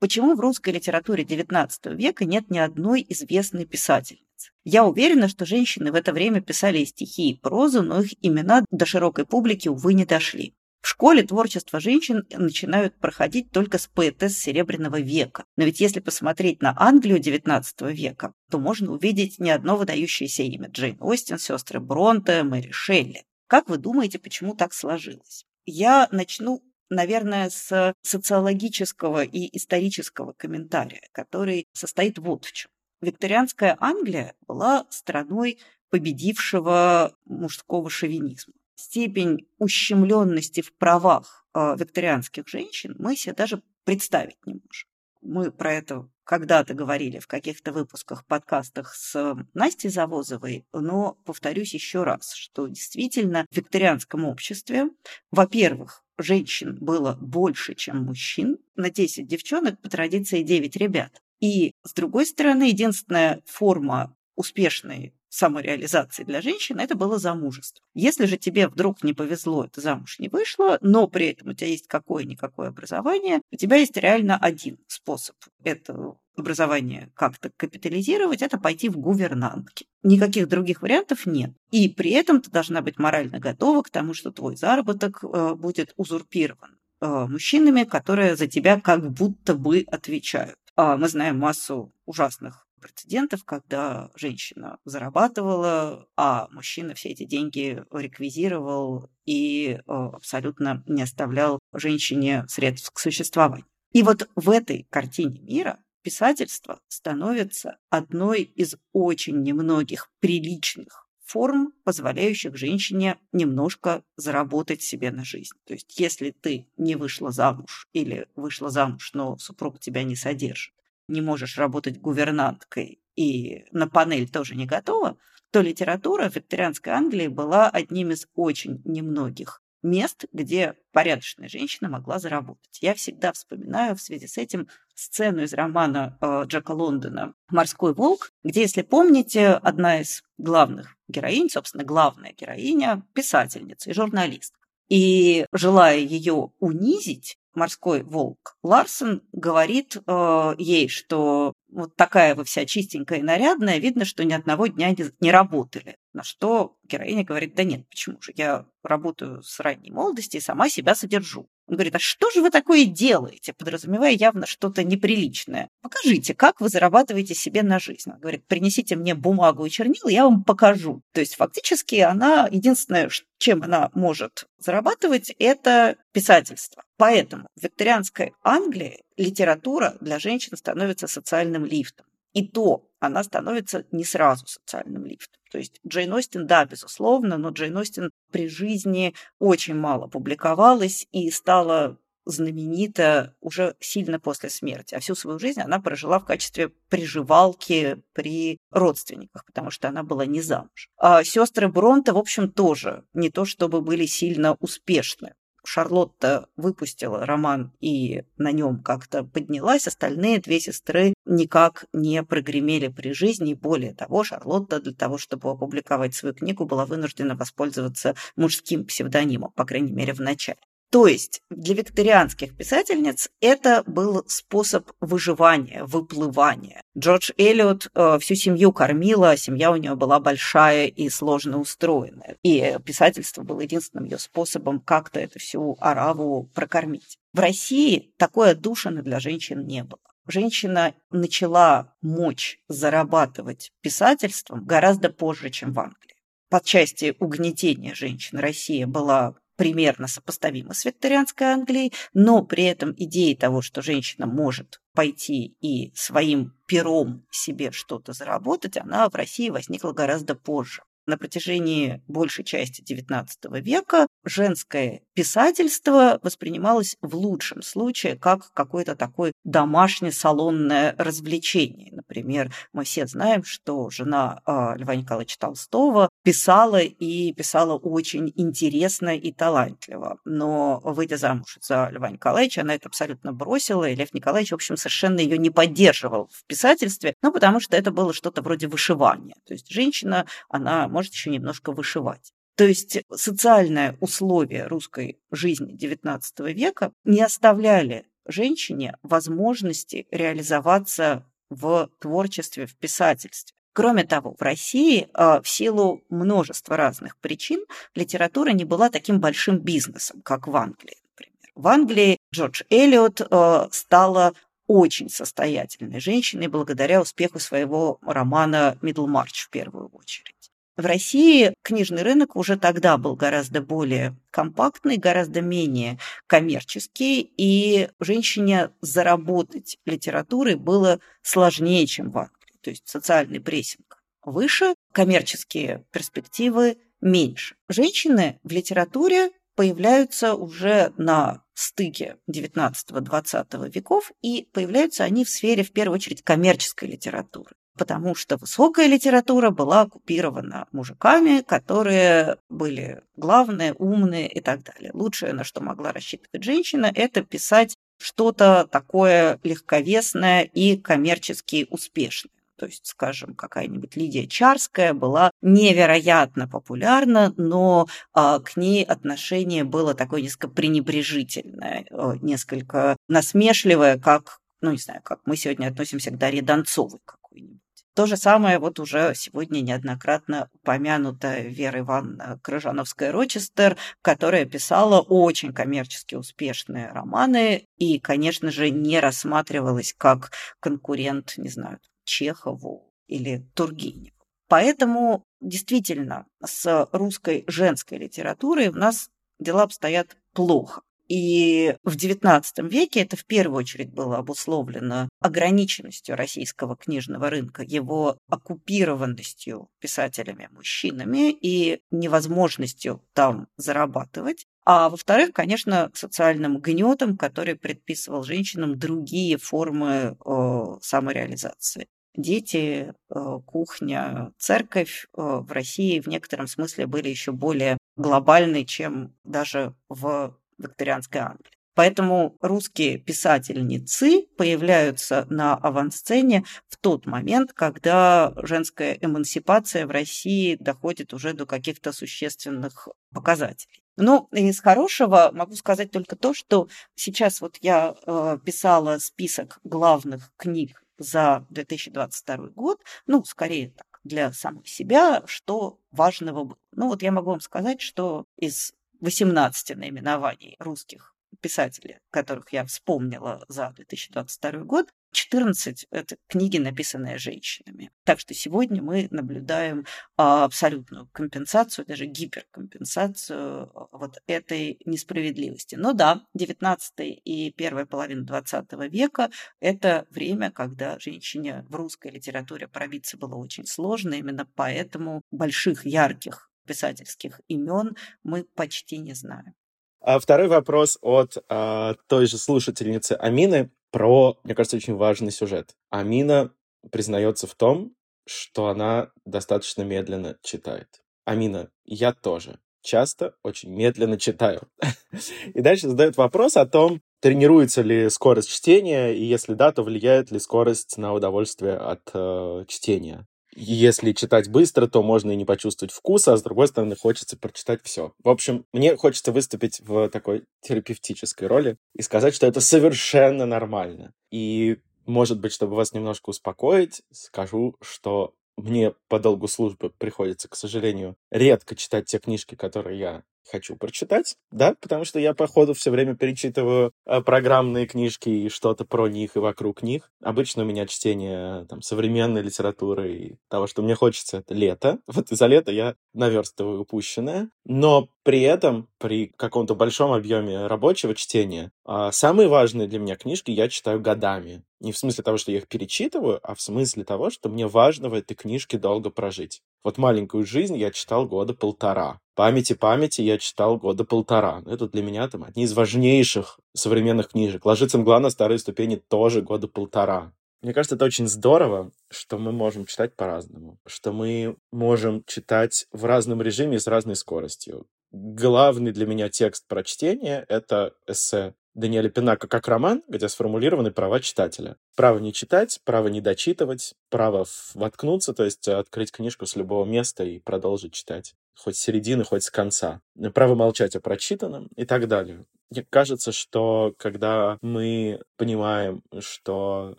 Speaker 1: Почему в русской литературе XIX века нет ни одной известной писательницы? Я уверена, что женщины в это время писали и стихи, и прозу, но их имена до широкой публики, увы, не дошли. В школе творчество женщин начинают проходить только с поэтесс Серебряного века. Но ведь если посмотреть на Англию XIX века, то можно увидеть не одно выдающееся имя – Джейн Остин, сестры Бронте, Мэри Шелли. Как вы думаете, почему так сложилось? Я начну наверное, с социологического и исторического комментария, который состоит вот в чем. Викторианская Англия была страной победившего мужского шовинизма. Степень ущемленности в правах э, викторианских женщин мы себе даже представить не можем. Мы про это когда-то говорили в каких-то выпусках, подкастах с Настей Завозовой, но повторюсь еще раз, что действительно в викторианском обществе, во-первых, женщин было больше, чем мужчин, на 10 девчонок по традиции 9 ребят. И, с другой стороны, единственная форма успешной самореализации для женщины, это было замужество. Если же тебе вдруг не повезло, это замуж не вышло, но при этом у тебя есть какое-никакое образование, у тебя есть реально один способ это образование как-то капитализировать, это пойти в гувернантки. Никаких других вариантов нет. И при этом ты должна быть морально готова к тому, что твой заработок э, будет узурпирован э, мужчинами, которые за тебя как будто бы отвечают. А мы знаем массу ужасных прецедентов, когда женщина зарабатывала, а мужчина все эти деньги реквизировал и э, абсолютно не оставлял женщине средств к существованию. И вот в этой картине мира писательство становится одной из очень немногих приличных форм, позволяющих женщине немножко заработать себе на жизнь. То есть если ты не вышла замуж или вышла замуж, но супруг тебя не содержит, не можешь работать гувернанткой и на панель тоже не готова, то литература в викторианской Англии была одним из очень немногих мест, где порядочная женщина могла заработать. Я всегда вспоминаю в связи с этим сцену из романа э, Джека Лондона «Морской волк», где, если помните, одна из главных героинь, собственно, главная героиня, писательница и журналист. И желая ее унизить, морской волк Ларсон говорит э, ей, что вот такая вы вся чистенькая и нарядная, видно, что ни одного дня не, не работали. На что героиня говорит, да нет, почему же, я работаю с ранней молодости и сама себя содержу. Он говорит, а что же вы такое делаете, подразумевая явно что-то неприличное? Покажите, как вы зарабатываете себе на жизнь. Он говорит, принесите мне бумагу и чернила, я вам покажу. То есть фактически она, единственное, чем она может зарабатывать, это писательство. Поэтому в викторианской Англии литература для женщин становится социальным лифтом. И то она становится не сразу социальным лифтом. То есть Джейн Остин, да, безусловно, но Джейн Остин при жизни очень мало публиковалась и стала знаменита уже сильно после смерти. А всю свою жизнь она прожила в качестве приживалки при родственниках, потому что она была не замуж. А сестры Бронте, в общем, тоже не то чтобы были сильно успешны. Шарлотта выпустила роман и на нем как-то поднялась, остальные две сестры никак не прогремели при жизни. Более того, Шарлотта для того, чтобы опубликовать свою книгу, была вынуждена воспользоваться мужским псевдонимом, по крайней мере, в начале. То есть для викторианских писательниц это был способ выживания, выплывания. Джордж Эллиот э, всю семью кормила, семья у нее была большая и сложно устроенная. И писательство было единственным ее способом как-то эту всю араву прокормить. В России такой отдушины для женщин не было. Женщина начала мочь зарабатывать писательством гораздо позже, чем в Англии. По части угнетения женщин Россия была примерно сопоставимо с викторианской Англией, но при этом идея того, что женщина может пойти и своим пером себе что-то заработать, она в России возникла гораздо позже. На протяжении большей части XIX века женское писательство воспринималось в лучшем случае как какое-то такое домашнее салонное развлечение. Например, мы все знаем, что жена а, Льва Николаевича Толстого писала и писала очень интересно и талантливо. Но, выйдя замуж за Льва Николаевича, она это абсолютно бросила, и Лев Николаевич, в общем, совершенно ее не поддерживал в писательстве, ну, потому что это было что-то вроде вышивания. То есть женщина, она может еще немножко вышивать. То есть социальные условия русской жизни XIX века не оставляли женщине возможности реализоваться в творчестве, в писательстве. Кроме того, в России а, в силу множества разных причин литература не была таким большим бизнесом, как в Англии, например. В Англии Джордж Эллиот а, стала очень состоятельной женщиной благодаря успеху своего романа «Мидлмарч» в первую очередь. В России книжный рынок уже тогда был гораздо более компактный, гораздо менее коммерческий, и женщине заработать литературой было сложнее, чем в Англии. То есть социальный прессинг выше, коммерческие перспективы меньше. Женщины в литературе появляются уже на стыке XIX-XX веков, и появляются они в сфере, в первую очередь, коммерческой литературы потому что высокая литература была оккупирована мужиками, которые были главные, умные и так далее. Лучшее, на что могла рассчитывать женщина, это писать что-то такое легковесное и коммерчески успешное. То есть, скажем, какая-нибудь Лидия Чарская была невероятно популярна, но а, к ней отношение было такое несколько пренебрежительное, а, несколько насмешливое, как, ну не знаю, как мы сегодня относимся к Дарье Донцовой какой-нибудь. То же самое вот уже сегодня неоднократно упомянутая Вера Ивановна Крыжановская-Рочестер, которая писала очень коммерчески успешные романы и, конечно же, не рассматривалась как конкурент, не знаю, Чехову или Тургеневу. Поэтому действительно с русской женской литературой у нас дела обстоят плохо. И в XIX веке это в первую очередь было обусловлено ограниченностью российского книжного рынка, его оккупированностью писателями-мужчинами и невозможностью там зарабатывать. А во-вторых, конечно, социальным гнетом, который предписывал женщинам другие формы э, самореализации дети, э, кухня, церковь э, в России в некотором смысле были еще более глобальны, чем даже в викторианской Англии. Поэтому русские писательницы появляются на авансцене в тот момент, когда женская эмансипация в России доходит уже до каких-то существенных показателей. Ну, из хорошего могу сказать только то, что сейчас вот я э, писала список главных книг за 2022 год, ну, скорее так, для самой себя, что важного было. Ну, вот я могу вам сказать, что из 18 наименований русских писателей, которых я вспомнила за 2022 год, 14 – это книги, написанные женщинами. Так что сегодня мы наблюдаем абсолютную компенсацию, даже гиперкомпенсацию вот этой несправедливости. Но да, 19 и первая половина 20 века – это время, когда женщине в русской литературе пробиться было очень сложно. Именно поэтому больших, ярких писательских имен мы почти не знаем.
Speaker 2: А второй вопрос от а, той же слушательницы Амины про, мне кажется, очень важный сюжет. Амина признается в том, что она достаточно медленно читает. Амина, я тоже часто очень медленно читаю. И дальше задает вопрос о том, тренируется ли скорость чтения, и если да, то влияет ли скорость на удовольствие от э, чтения если читать быстро, то можно и не почувствовать вкуса, а с другой стороны, хочется прочитать все. В общем, мне хочется выступить в такой терапевтической роли и сказать, что это совершенно нормально. И, может быть, чтобы вас немножко успокоить, скажу, что мне по долгу службы приходится, к сожалению, редко читать те книжки, которые я хочу прочитать, да, потому что я, по ходу, все время перечитываю э, программные книжки и что-то про них и вокруг них. Обычно у меня чтение там, современной литературы и того, что мне хочется, это лето. Вот из-за лета я наверстываю упущенное. Но при этом, при каком-то большом объеме рабочего чтения, э, самые важные для меня книжки я читаю годами. Не в смысле того, что я их перечитываю, а в смысле того, что мне важно в этой книжке долго прожить. Вот «Маленькую жизнь» я читал года полтора. «Памяти памяти» я читал года полтора. Это для меня там одни из важнейших современных книжек. «Ложится мгла на старые ступени» тоже года полтора. Мне кажется, это очень здорово, что мы можем читать по-разному, что мы можем читать в разном режиме и с разной скоростью. Главный для меня текст про чтение — это эссе Даниэля Пинака как роман, где сформулированы права читателя. Право не читать, право не дочитывать, право воткнуться, то есть открыть книжку с любого места и продолжить читать. Хоть с середины, хоть с конца. Право молчать о прочитанном и так далее. Мне кажется, что когда мы понимаем, что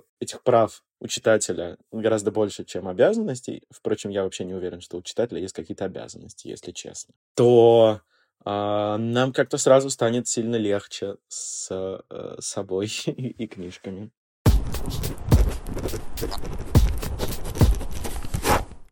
Speaker 2: этих прав у читателя гораздо больше, чем обязанностей, впрочем, я вообще не уверен, что у читателя есть какие-то обязанности, если честно, то а, нам как-то сразу станет сильно легче с э, собой и книжками.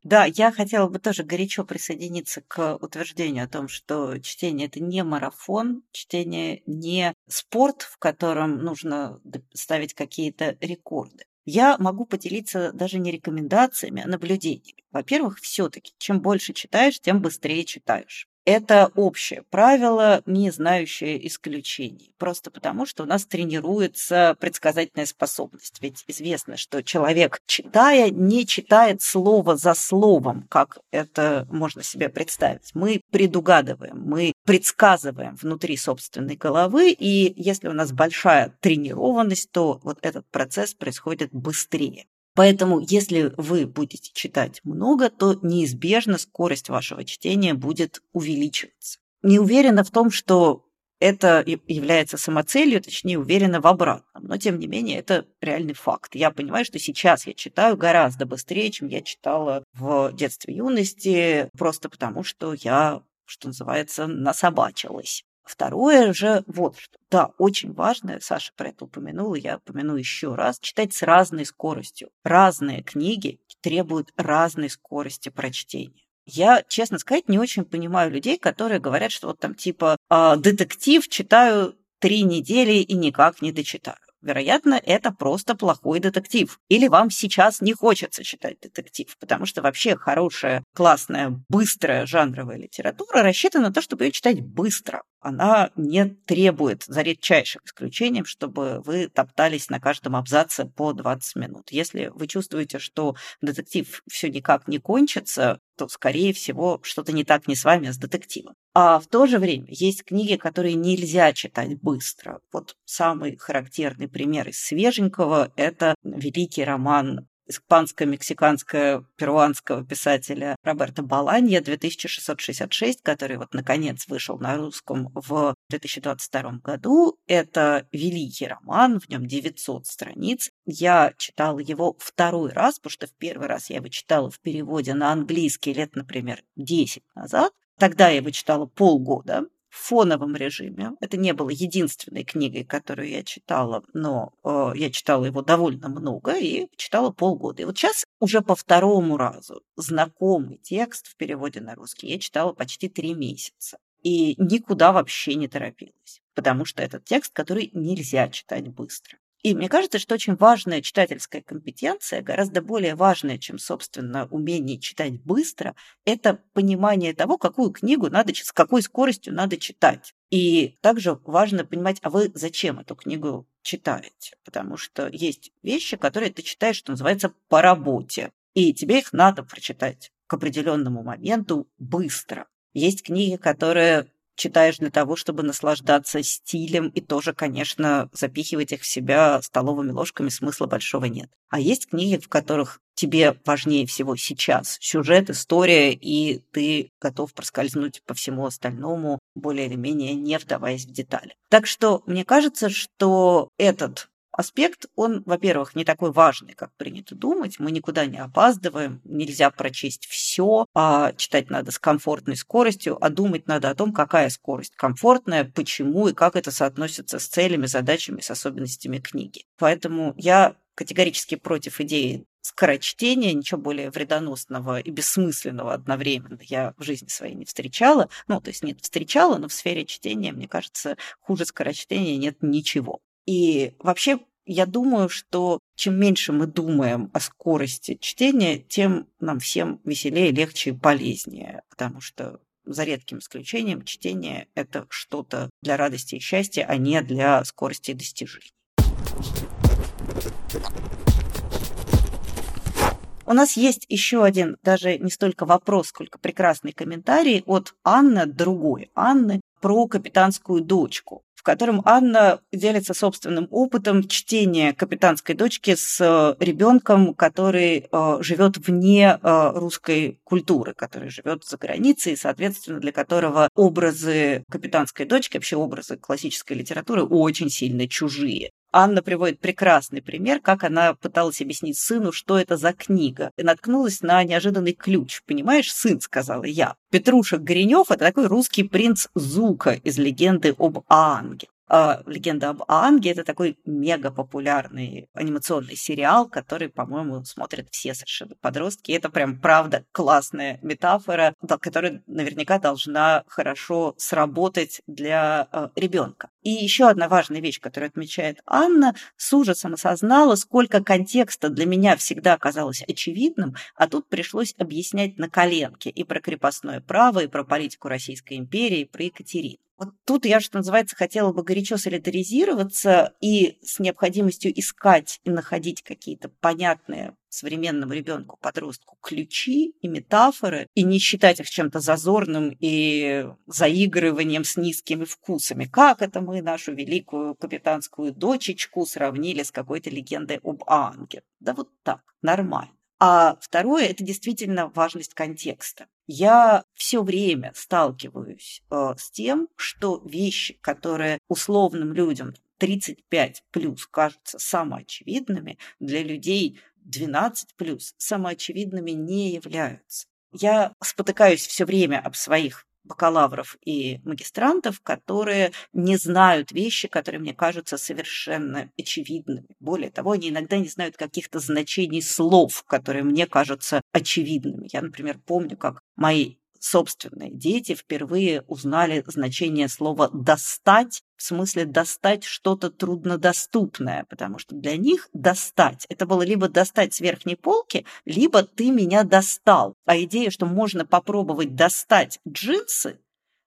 Speaker 1: Да, я хотела бы тоже горячо присоединиться к утверждению о том, что чтение это не марафон, чтение не спорт, в котором нужно ставить какие-то рекорды. Я могу поделиться даже не рекомендациями, а наблюдениями. Во-первых, все-таки, чем больше читаешь, тем быстрее читаешь. Это общее правило, не знающее исключений. Просто потому, что у нас тренируется предсказательная способность. Ведь известно, что человек, читая, не читает слово за словом, как это можно себе представить. Мы предугадываем, мы предсказываем внутри собственной головы, и если у нас большая тренированность, то вот этот процесс происходит быстрее. Поэтому, если вы будете читать много, то неизбежно скорость вашего чтения будет увеличиваться. Не уверена в том, что это является самоцелью, точнее, уверена в обратном. Но, тем не менее, это реальный факт. Я понимаю, что сейчас я читаю гораздо быстрее, чем я читала в детстве юности, просто потому что я, что называется, насобачилась. Второе же вот что. Да, очень важное, Саша про это упомянула, я упомяну еще раз, читать с разной скоростью. Разные книги требуют разной скорости прочтения. Я, честно сказать, не очень понимаю людей, которые говорят, что вот там типа э, детектив читаю три недели и никак не дочитаю. Вероятно, это просто плохой детектив. Или вам сейчас не хочется читать детектив, потому что вообще хорошая, классная, быстрая жанровая литература рассчитана на то, чтобы ее читать быстро она не требует, за редчайшим исключением, чтобы вы топтались на каждом абзаце по 20 минут. Если вы чувствуете, что детектив все никак не кончится, то, скорее всего, что-то не так не с вами, а с детективом. А в то же время есть книги, которые нельзя читать быстро. Вот самый характерный пример из свеженького – это великий роман испанско-мексиканско-перуанского писателя Роберта Баланья 2666, который вот наконец вышел на русском в 2022 году. Это великий роман, в нем 900 страниц. Я читала его второй раз, потому что в первый раз я его читала в переводе на английский лет, например, 10 назад. Тогда я его читала полгода, в фоновом режиме. Это не было единственной книгой, которую я читала, но э, я читала его довольно много и читала полгода. И вот сейчас уже по второму разу знакомый текст в переводе на русский я читала почти три месяца. И никуда вообще не торопилась, потому что этот текст, который нельзя читать быстро. И мне кажется, что очень важная читательская компетенция, гораздо более важная, чем, собственно, умение читать быстро, это понимание того, какую книгу надо, с какой скоростью надо читать. И также важно понимать, а вы зачем эту книгу читаете? Потому что есть вещи, которые ты читаешь, что называется, по работе. И тебе их надо прочитать к определенному моменту быстро. Есть книги, которые читаешь для того, чтобы наслаждаться стилем и тоже, конечно, запихивать их в себя столовыми ложками смысла большого нет. А есть книги, в которых тебе важнее всего сейчас сюжет, история, и ты готов проскользнуть по всему остальному, более или менее не вдаваясь в детали. Так что мне кажется, что этот аспект, он, во-первых, не такой важный, как принято думать. Мы никуда не опаздываем, нельзя прочесть все, а читать надо с комфортной скоростью, а думать надо о том, какая скорость комфортная, почему и как это соотносится с целями, задачами, с особенностями книги. Поэтому я категорически против идеи скорочтения, ничего более вредоносного и бессмысленного одновременно я в жизни своей не встречала. Ну, то есть нет, встречала, но в сфере чтения, мне кажется, хуже скорочтения нет ничего. И вообще я думаю, что чем меньше мы думаем о скорости чтения, тем нам всем веселее, легче и полезнее, потому что за редким исключением чтение – это что-то для радости и счастья, а не для скорости и достижений. У нас есть еще один, даже не столько вопрос, сколько прекрасный комментарий от Анны, другой Анны, про капитанскую дочку котором Анна делится собственным опытом чтения капитанской дочки с э, ребенком, который э, живет вне э, русской культуры, который живет за границей, и, соответственно, для которого образы капитанской дочки, вообще образы классической литературы очень сильно чужие. Анна приводит прекрасный пример, как она пыталась объяснить сыну, что это за книга. И наткнулась на неожиданный ключ. «Понимаешь, сын», — сказала я. Петруша Горенев — это такой русский принц Зука из легенды об Аанге. А «Легенда об Анге» — это такой мега популярный анимационный сериал, который, по-моему, смотрят все совершенно подростки. И это прям, правда, классная метафора, которая наверняка должна хорошо сработать для э, ребенка. И еще одна важная вещь, которую отмечает Анна, с ужасом осознала, сколько контекста для меня всегда казалось очевидным, а тут пришлось объяснять на коленке и про крепостное право, и про политику Российской империи, и про Екатерину. Вот тут я, что называется, хотела бы горячо солидаризироваться и с необходимостью искать и находить какие-то понятные современному ребенку, подростку ключи и метафоры, и не считать их чем-то зазорным и заигрыванием с низкими вкусами. Как это мы нашу великую капитанскую дочечку сравнили с какой-то легендой об Анге? Да вот так, нормально. А второе – это действительно важность контекста. Я все время сталкиваюсь э, с тем, что вещи, которые условным людям 35 плюс кажутся самоочевидными, для людей 12 плюс самоочевидными не являются. Я спотыкаюсь все время об своих бакалавров и магистрантов, которые не знают вещи, которые мне кажутся совершенно очевидными. Более того, они иногда не знают каких-то значений слов, которые мне кажутся очевидными. Я, например, помню, как мои собственные дети впервые узнали значение слова «достать», в смысле достать что-то труднодоступное, потому что для них достать – это было либо достать с верхней полки, либо ты меня достал. А идея, что можно попробовать достать джинсы,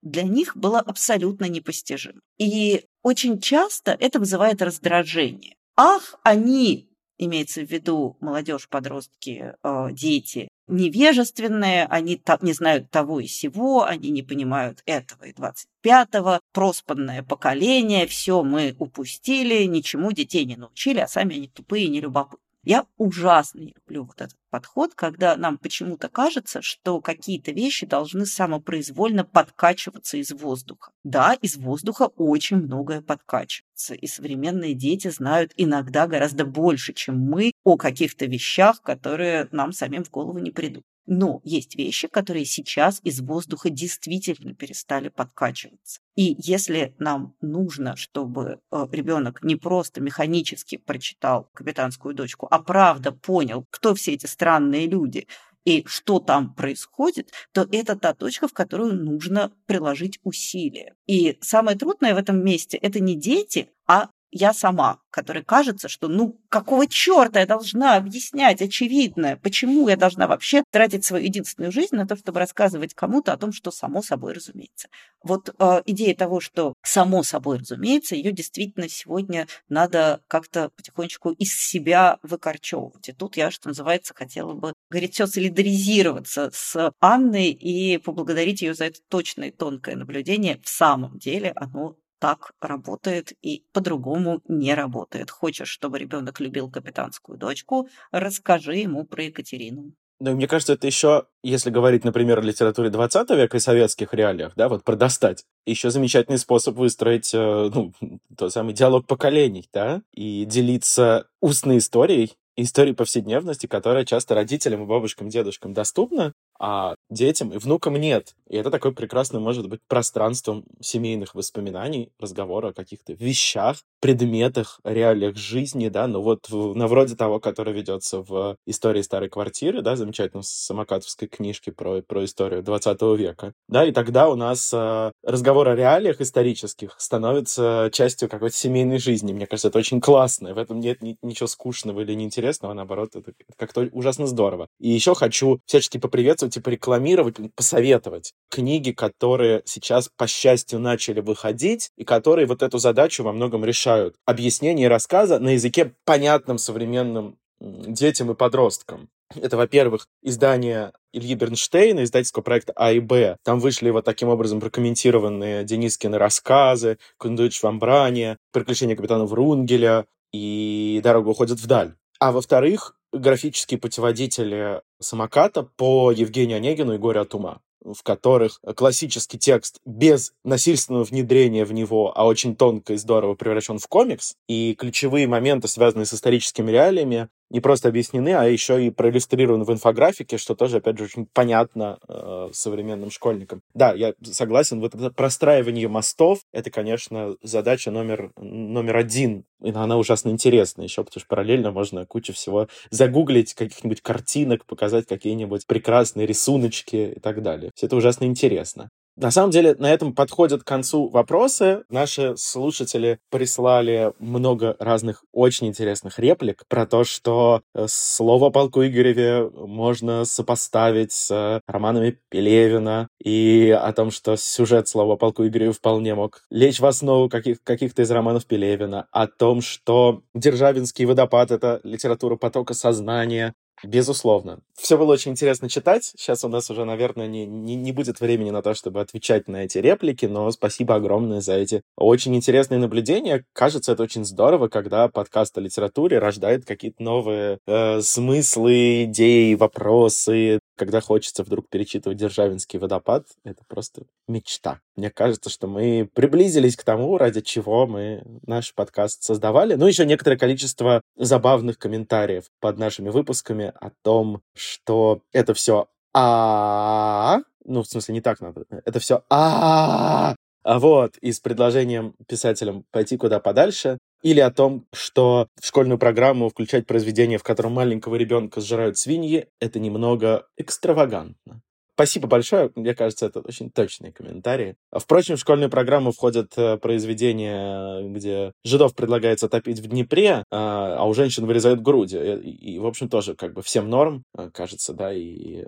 Speaker 1: для них была абсолютно непостижима. И очень часто это вызывает раздражение. Ах, они имеется в виду молодежь, подростки, э, дети, невежественные, они не знают того и сего, они не понимают этого и 25-го, проспанное поколение, все мы упустили, ничему детей не научили, а сами они тупые и нелюбопытные. Я ужасно не люблю вот этот подход, когда нам почему-то кажется, что какие-то вещи должны самопроизвольно подкачиваться из воздуха. Да, из воздуха очень многое подкачивается, и современные дети знают иногда гораздо больше, чем мы о каких-то вещах, которые нам самим в голову не придут. Но есть вещи, которые сейчас из воздуха действительно перестали подкачиваться. И если нам нужно, чтобы э, ребенок не просто механически прочитал капитанскую дочку, а правда понял, кто все эти странные люди, и что там происходит, то это та точка, в которую нужно приложить усилия. И самое трудное в этом месте – это не дети, а я сама, которой кажется, что ну какого черта я должна объяснять очевидное, почему я должна вообще тратить свою единственную жизнь на то, чтобы рассказывать кому-то о том, что само собой разумеется. Вот э, идея того, что само собой разумеется, ее действительно сегодня надо как-то потихонечку из себя выкорчевывать. И тут я, что называется, хотела бы горячо солидаризироваться с Анной и поблагодарить ее за это точное и тонкое наблюдение. В самом деле оно так работает и по-другому не работает. Хочешь, чтобы ребенок любил капитанскую дочку, расскажи ему про Екатерину.
Speaker 2: Ну, мне кажется, это еще, если говорить, например, о литературе 20 века и советских реалиях, да, вот продостать, еще замечательный способ выстроить, э, ну, тот самый диалог поколений, да, и делиться устной историей, историей повседневности, которая часто родителям и бабушкам, дедушкам доступна, а детям и внукам нет. И это такое прекрасное может быть пространством семейных воспоминаний, разговора о каких-то вещах, предметах, реалиях жизни, да, ну вот в, на вроде того, который ведется в истории старой квартиры, да, замечательной самокатовской книжке про, про историю 20 века, да, и тогда у нас э, разговор о реалиях исторических становится частью какой-то семейной жизни. Мне кажется, это очень классно, и в этом нет ни, ничего скучного или неинтересного, а наоборот, это как-то ужасно здорово. И еще хочу всячески поприветствовать и порекламировать, посоветовать книги, которые сейчас, по счастью, начали выходить, и которые вот эту задачу во многом решают объяснение рассказа на языке понятном современным детям и подросткам. Это, во-первых, издание Ильи Бернштейна, издательского проекта А и Б. Там вышли вот таким образом прокомментированные Денискины рассказы, Кундуич Вамбрания, Приключения капитана Врунгеля и Дорога уходит вдаль. А во-вторых, графические путеводители самоката по Евгению Онегину и Горе от ума в которых классический текст без насильственного внедрения в него, а очень тонко и здорово превращен в комикс, и ключевые моменты, связанные с историческими реалиями, не просто объяснены, а еще и проиллюстрированы в инфографике, что тоже, опять же, очень понятно э, современным школьникам. Да, я согласен, вот это простраивание мостов, это, конечно, задача номер, номер один, и она ужасно интересна еще, потому что параллельно можно кучу всего загуглить, каких-нибудь картинок, показать какие-нибудь прекрасные рисуночки и так далее. Все это ужасно интересно. На самом деле, на этом подходят к концу вопросы. Наши слушатели прислали много разных очень интересных реплик про то, что э, слово о полку Игореве можно сопоставить с романами Пелевина, и о том, что сюжет слова о полку Игореве вполне мог лечь в основу каких- каких-то из романов Пелевина, о том, что Державинский водопад — это литература потока сознания, Безусловно. Все было очень интересно читать. Сейчас у нас уже, наверное, не, не, не будет времени на то, чтобы отвечать на эти реплики, но спасибо огромное за эти очень интересные наблюдения. Кажется, это очень здорово, когда подкаст о литературе рождает какие-то новые э, смыслы, идеи, вопросы, когда хочется вдруг перечитывать «Державинский водопад», это просто мечта. Мне кажется, что мы приблизились к тому, ради чего мы наш подкаст создавали. Ну, еще некоторое количество забавных комментариев под нашими выпусками о том, что это все а ну, в смысле, не так надо. Это все а а вот, и с предложением писателям пойти куда подальше, или о том, что в школьную программу включать произведение, в котором маленького ребенка сжирают свиньи, это немного экстравагантно. Спасибо большое. Мне кажется, это очень точные комментарии. Впрочем, в школьную программу входят э, произведения, где жидов предлагается топить в Днепре, а, а у женщин вырезают груди. И, и, в общем, тоже как бы всем норм, э, кажется, да, и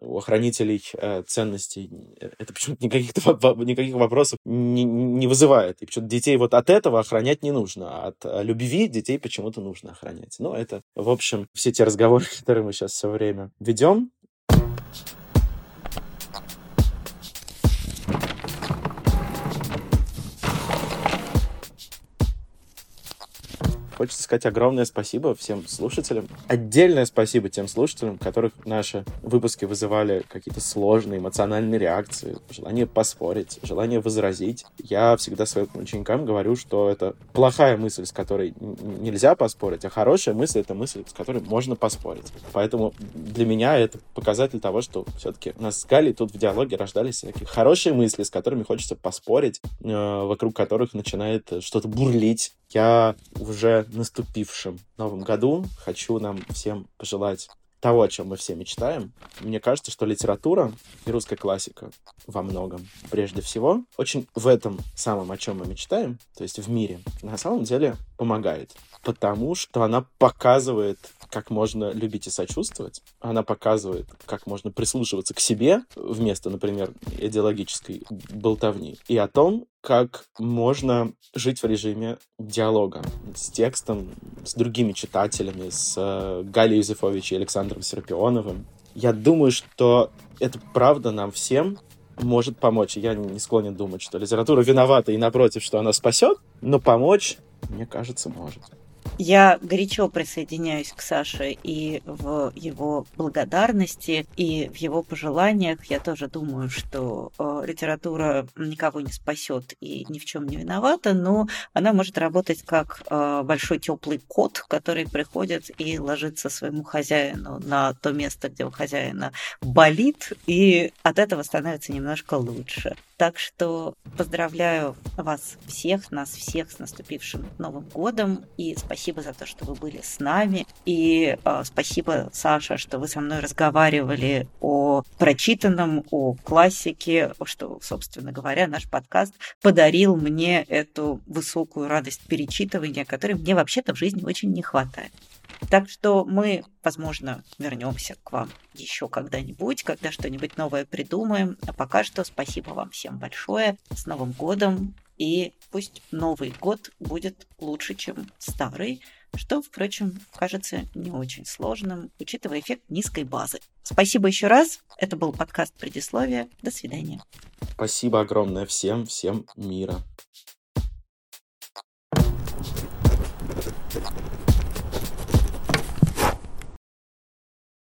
Speaker 2: у охранителей э, ценностей это почему-то никаких, никаких вопросов не, не вызывает. И почему-то детей вот от этого охранять не нужно, а от любви детей почему-то нужно охранять. Но это, в общем, все те разговоры, которые мы сейчас все время ведем. Хочется сказать огромное спасибо всем слушателям. Отдельное спасибо тем слушателям, которых наши выпуски вызывали какие-то сложные эмоциональные реакции, желание поспорить, желание возразить. Я всегда своим ученикам говорю, что это плохая мысль, с которой нельзя поспорить, а хорошая мысль — это мысль, с которой можно поспорить. Поэтому для меня это показатель того, что все-таки у нас с Галей тут в диалоге рождались всякие хорошие мысли, с которыми хочется поспорить, э, вокруг которых начинает что-то бурлить. Я уже наступившем Новом году хочу нам всем пожелать того, о чем мы все мечтаем. Мне кажется, что литература и русская классика во многом, прежде всего, очень в этом самом, о чем мы мечтаем, то есть в мире, на самом деле помогает. Потому что она показывает, как можно любить и сочувствовать. Она показывает, как можно прислушиваться к себе вместо, например, идеологической болтовни. И о том, как можно жить в режиме диалога с текстом, с другими читателями, с э, Галей Юзефович и Александром Серапионовым. Я думаю, что это правда нам всем может помочь. Я не склонен думать, что литература виновата и напротив, что она спасет, но помочь, мне кажется, может.
Speaker 1: Я горячо присоединяюсь к Саше и в его благодарности, и в его пожеланиях. Я тоже думаю, что э, литература никого не спасет и ни в чем не виновата, но она может работать как э, большой теплый кот, который приходит и ложится своему хозяину на то место, где у хозяина болит, и от этого становится немножко лучше. Так что поздравляю вас всех, нас всех с наступившим Новым годом. И спасибо за то, что вы были с нами. И э, спасибо, Саша, что вы со мной разговаривали о прочитанном, о классике, что, собственно говоря, наш подкаст подарил мне эту высокую радость перечитывания, которой мне вообще-то в жизни очень не хватает. Так что мы, возможно, вернемся к вам еще когда-нибудь, когда что-нибудь новое придумаем. А пока что спасибо вам всем большое. С Новым годом! И пусть Новый год будет лучше, чем старый, что, впрочем, кажется не очень сложным, учитывая эффект низкой базы. Спасибо еще раз. Это был подкаст «Предисловие». До свидания.
Speaker 2: Спасибо огромное всем, всем мира.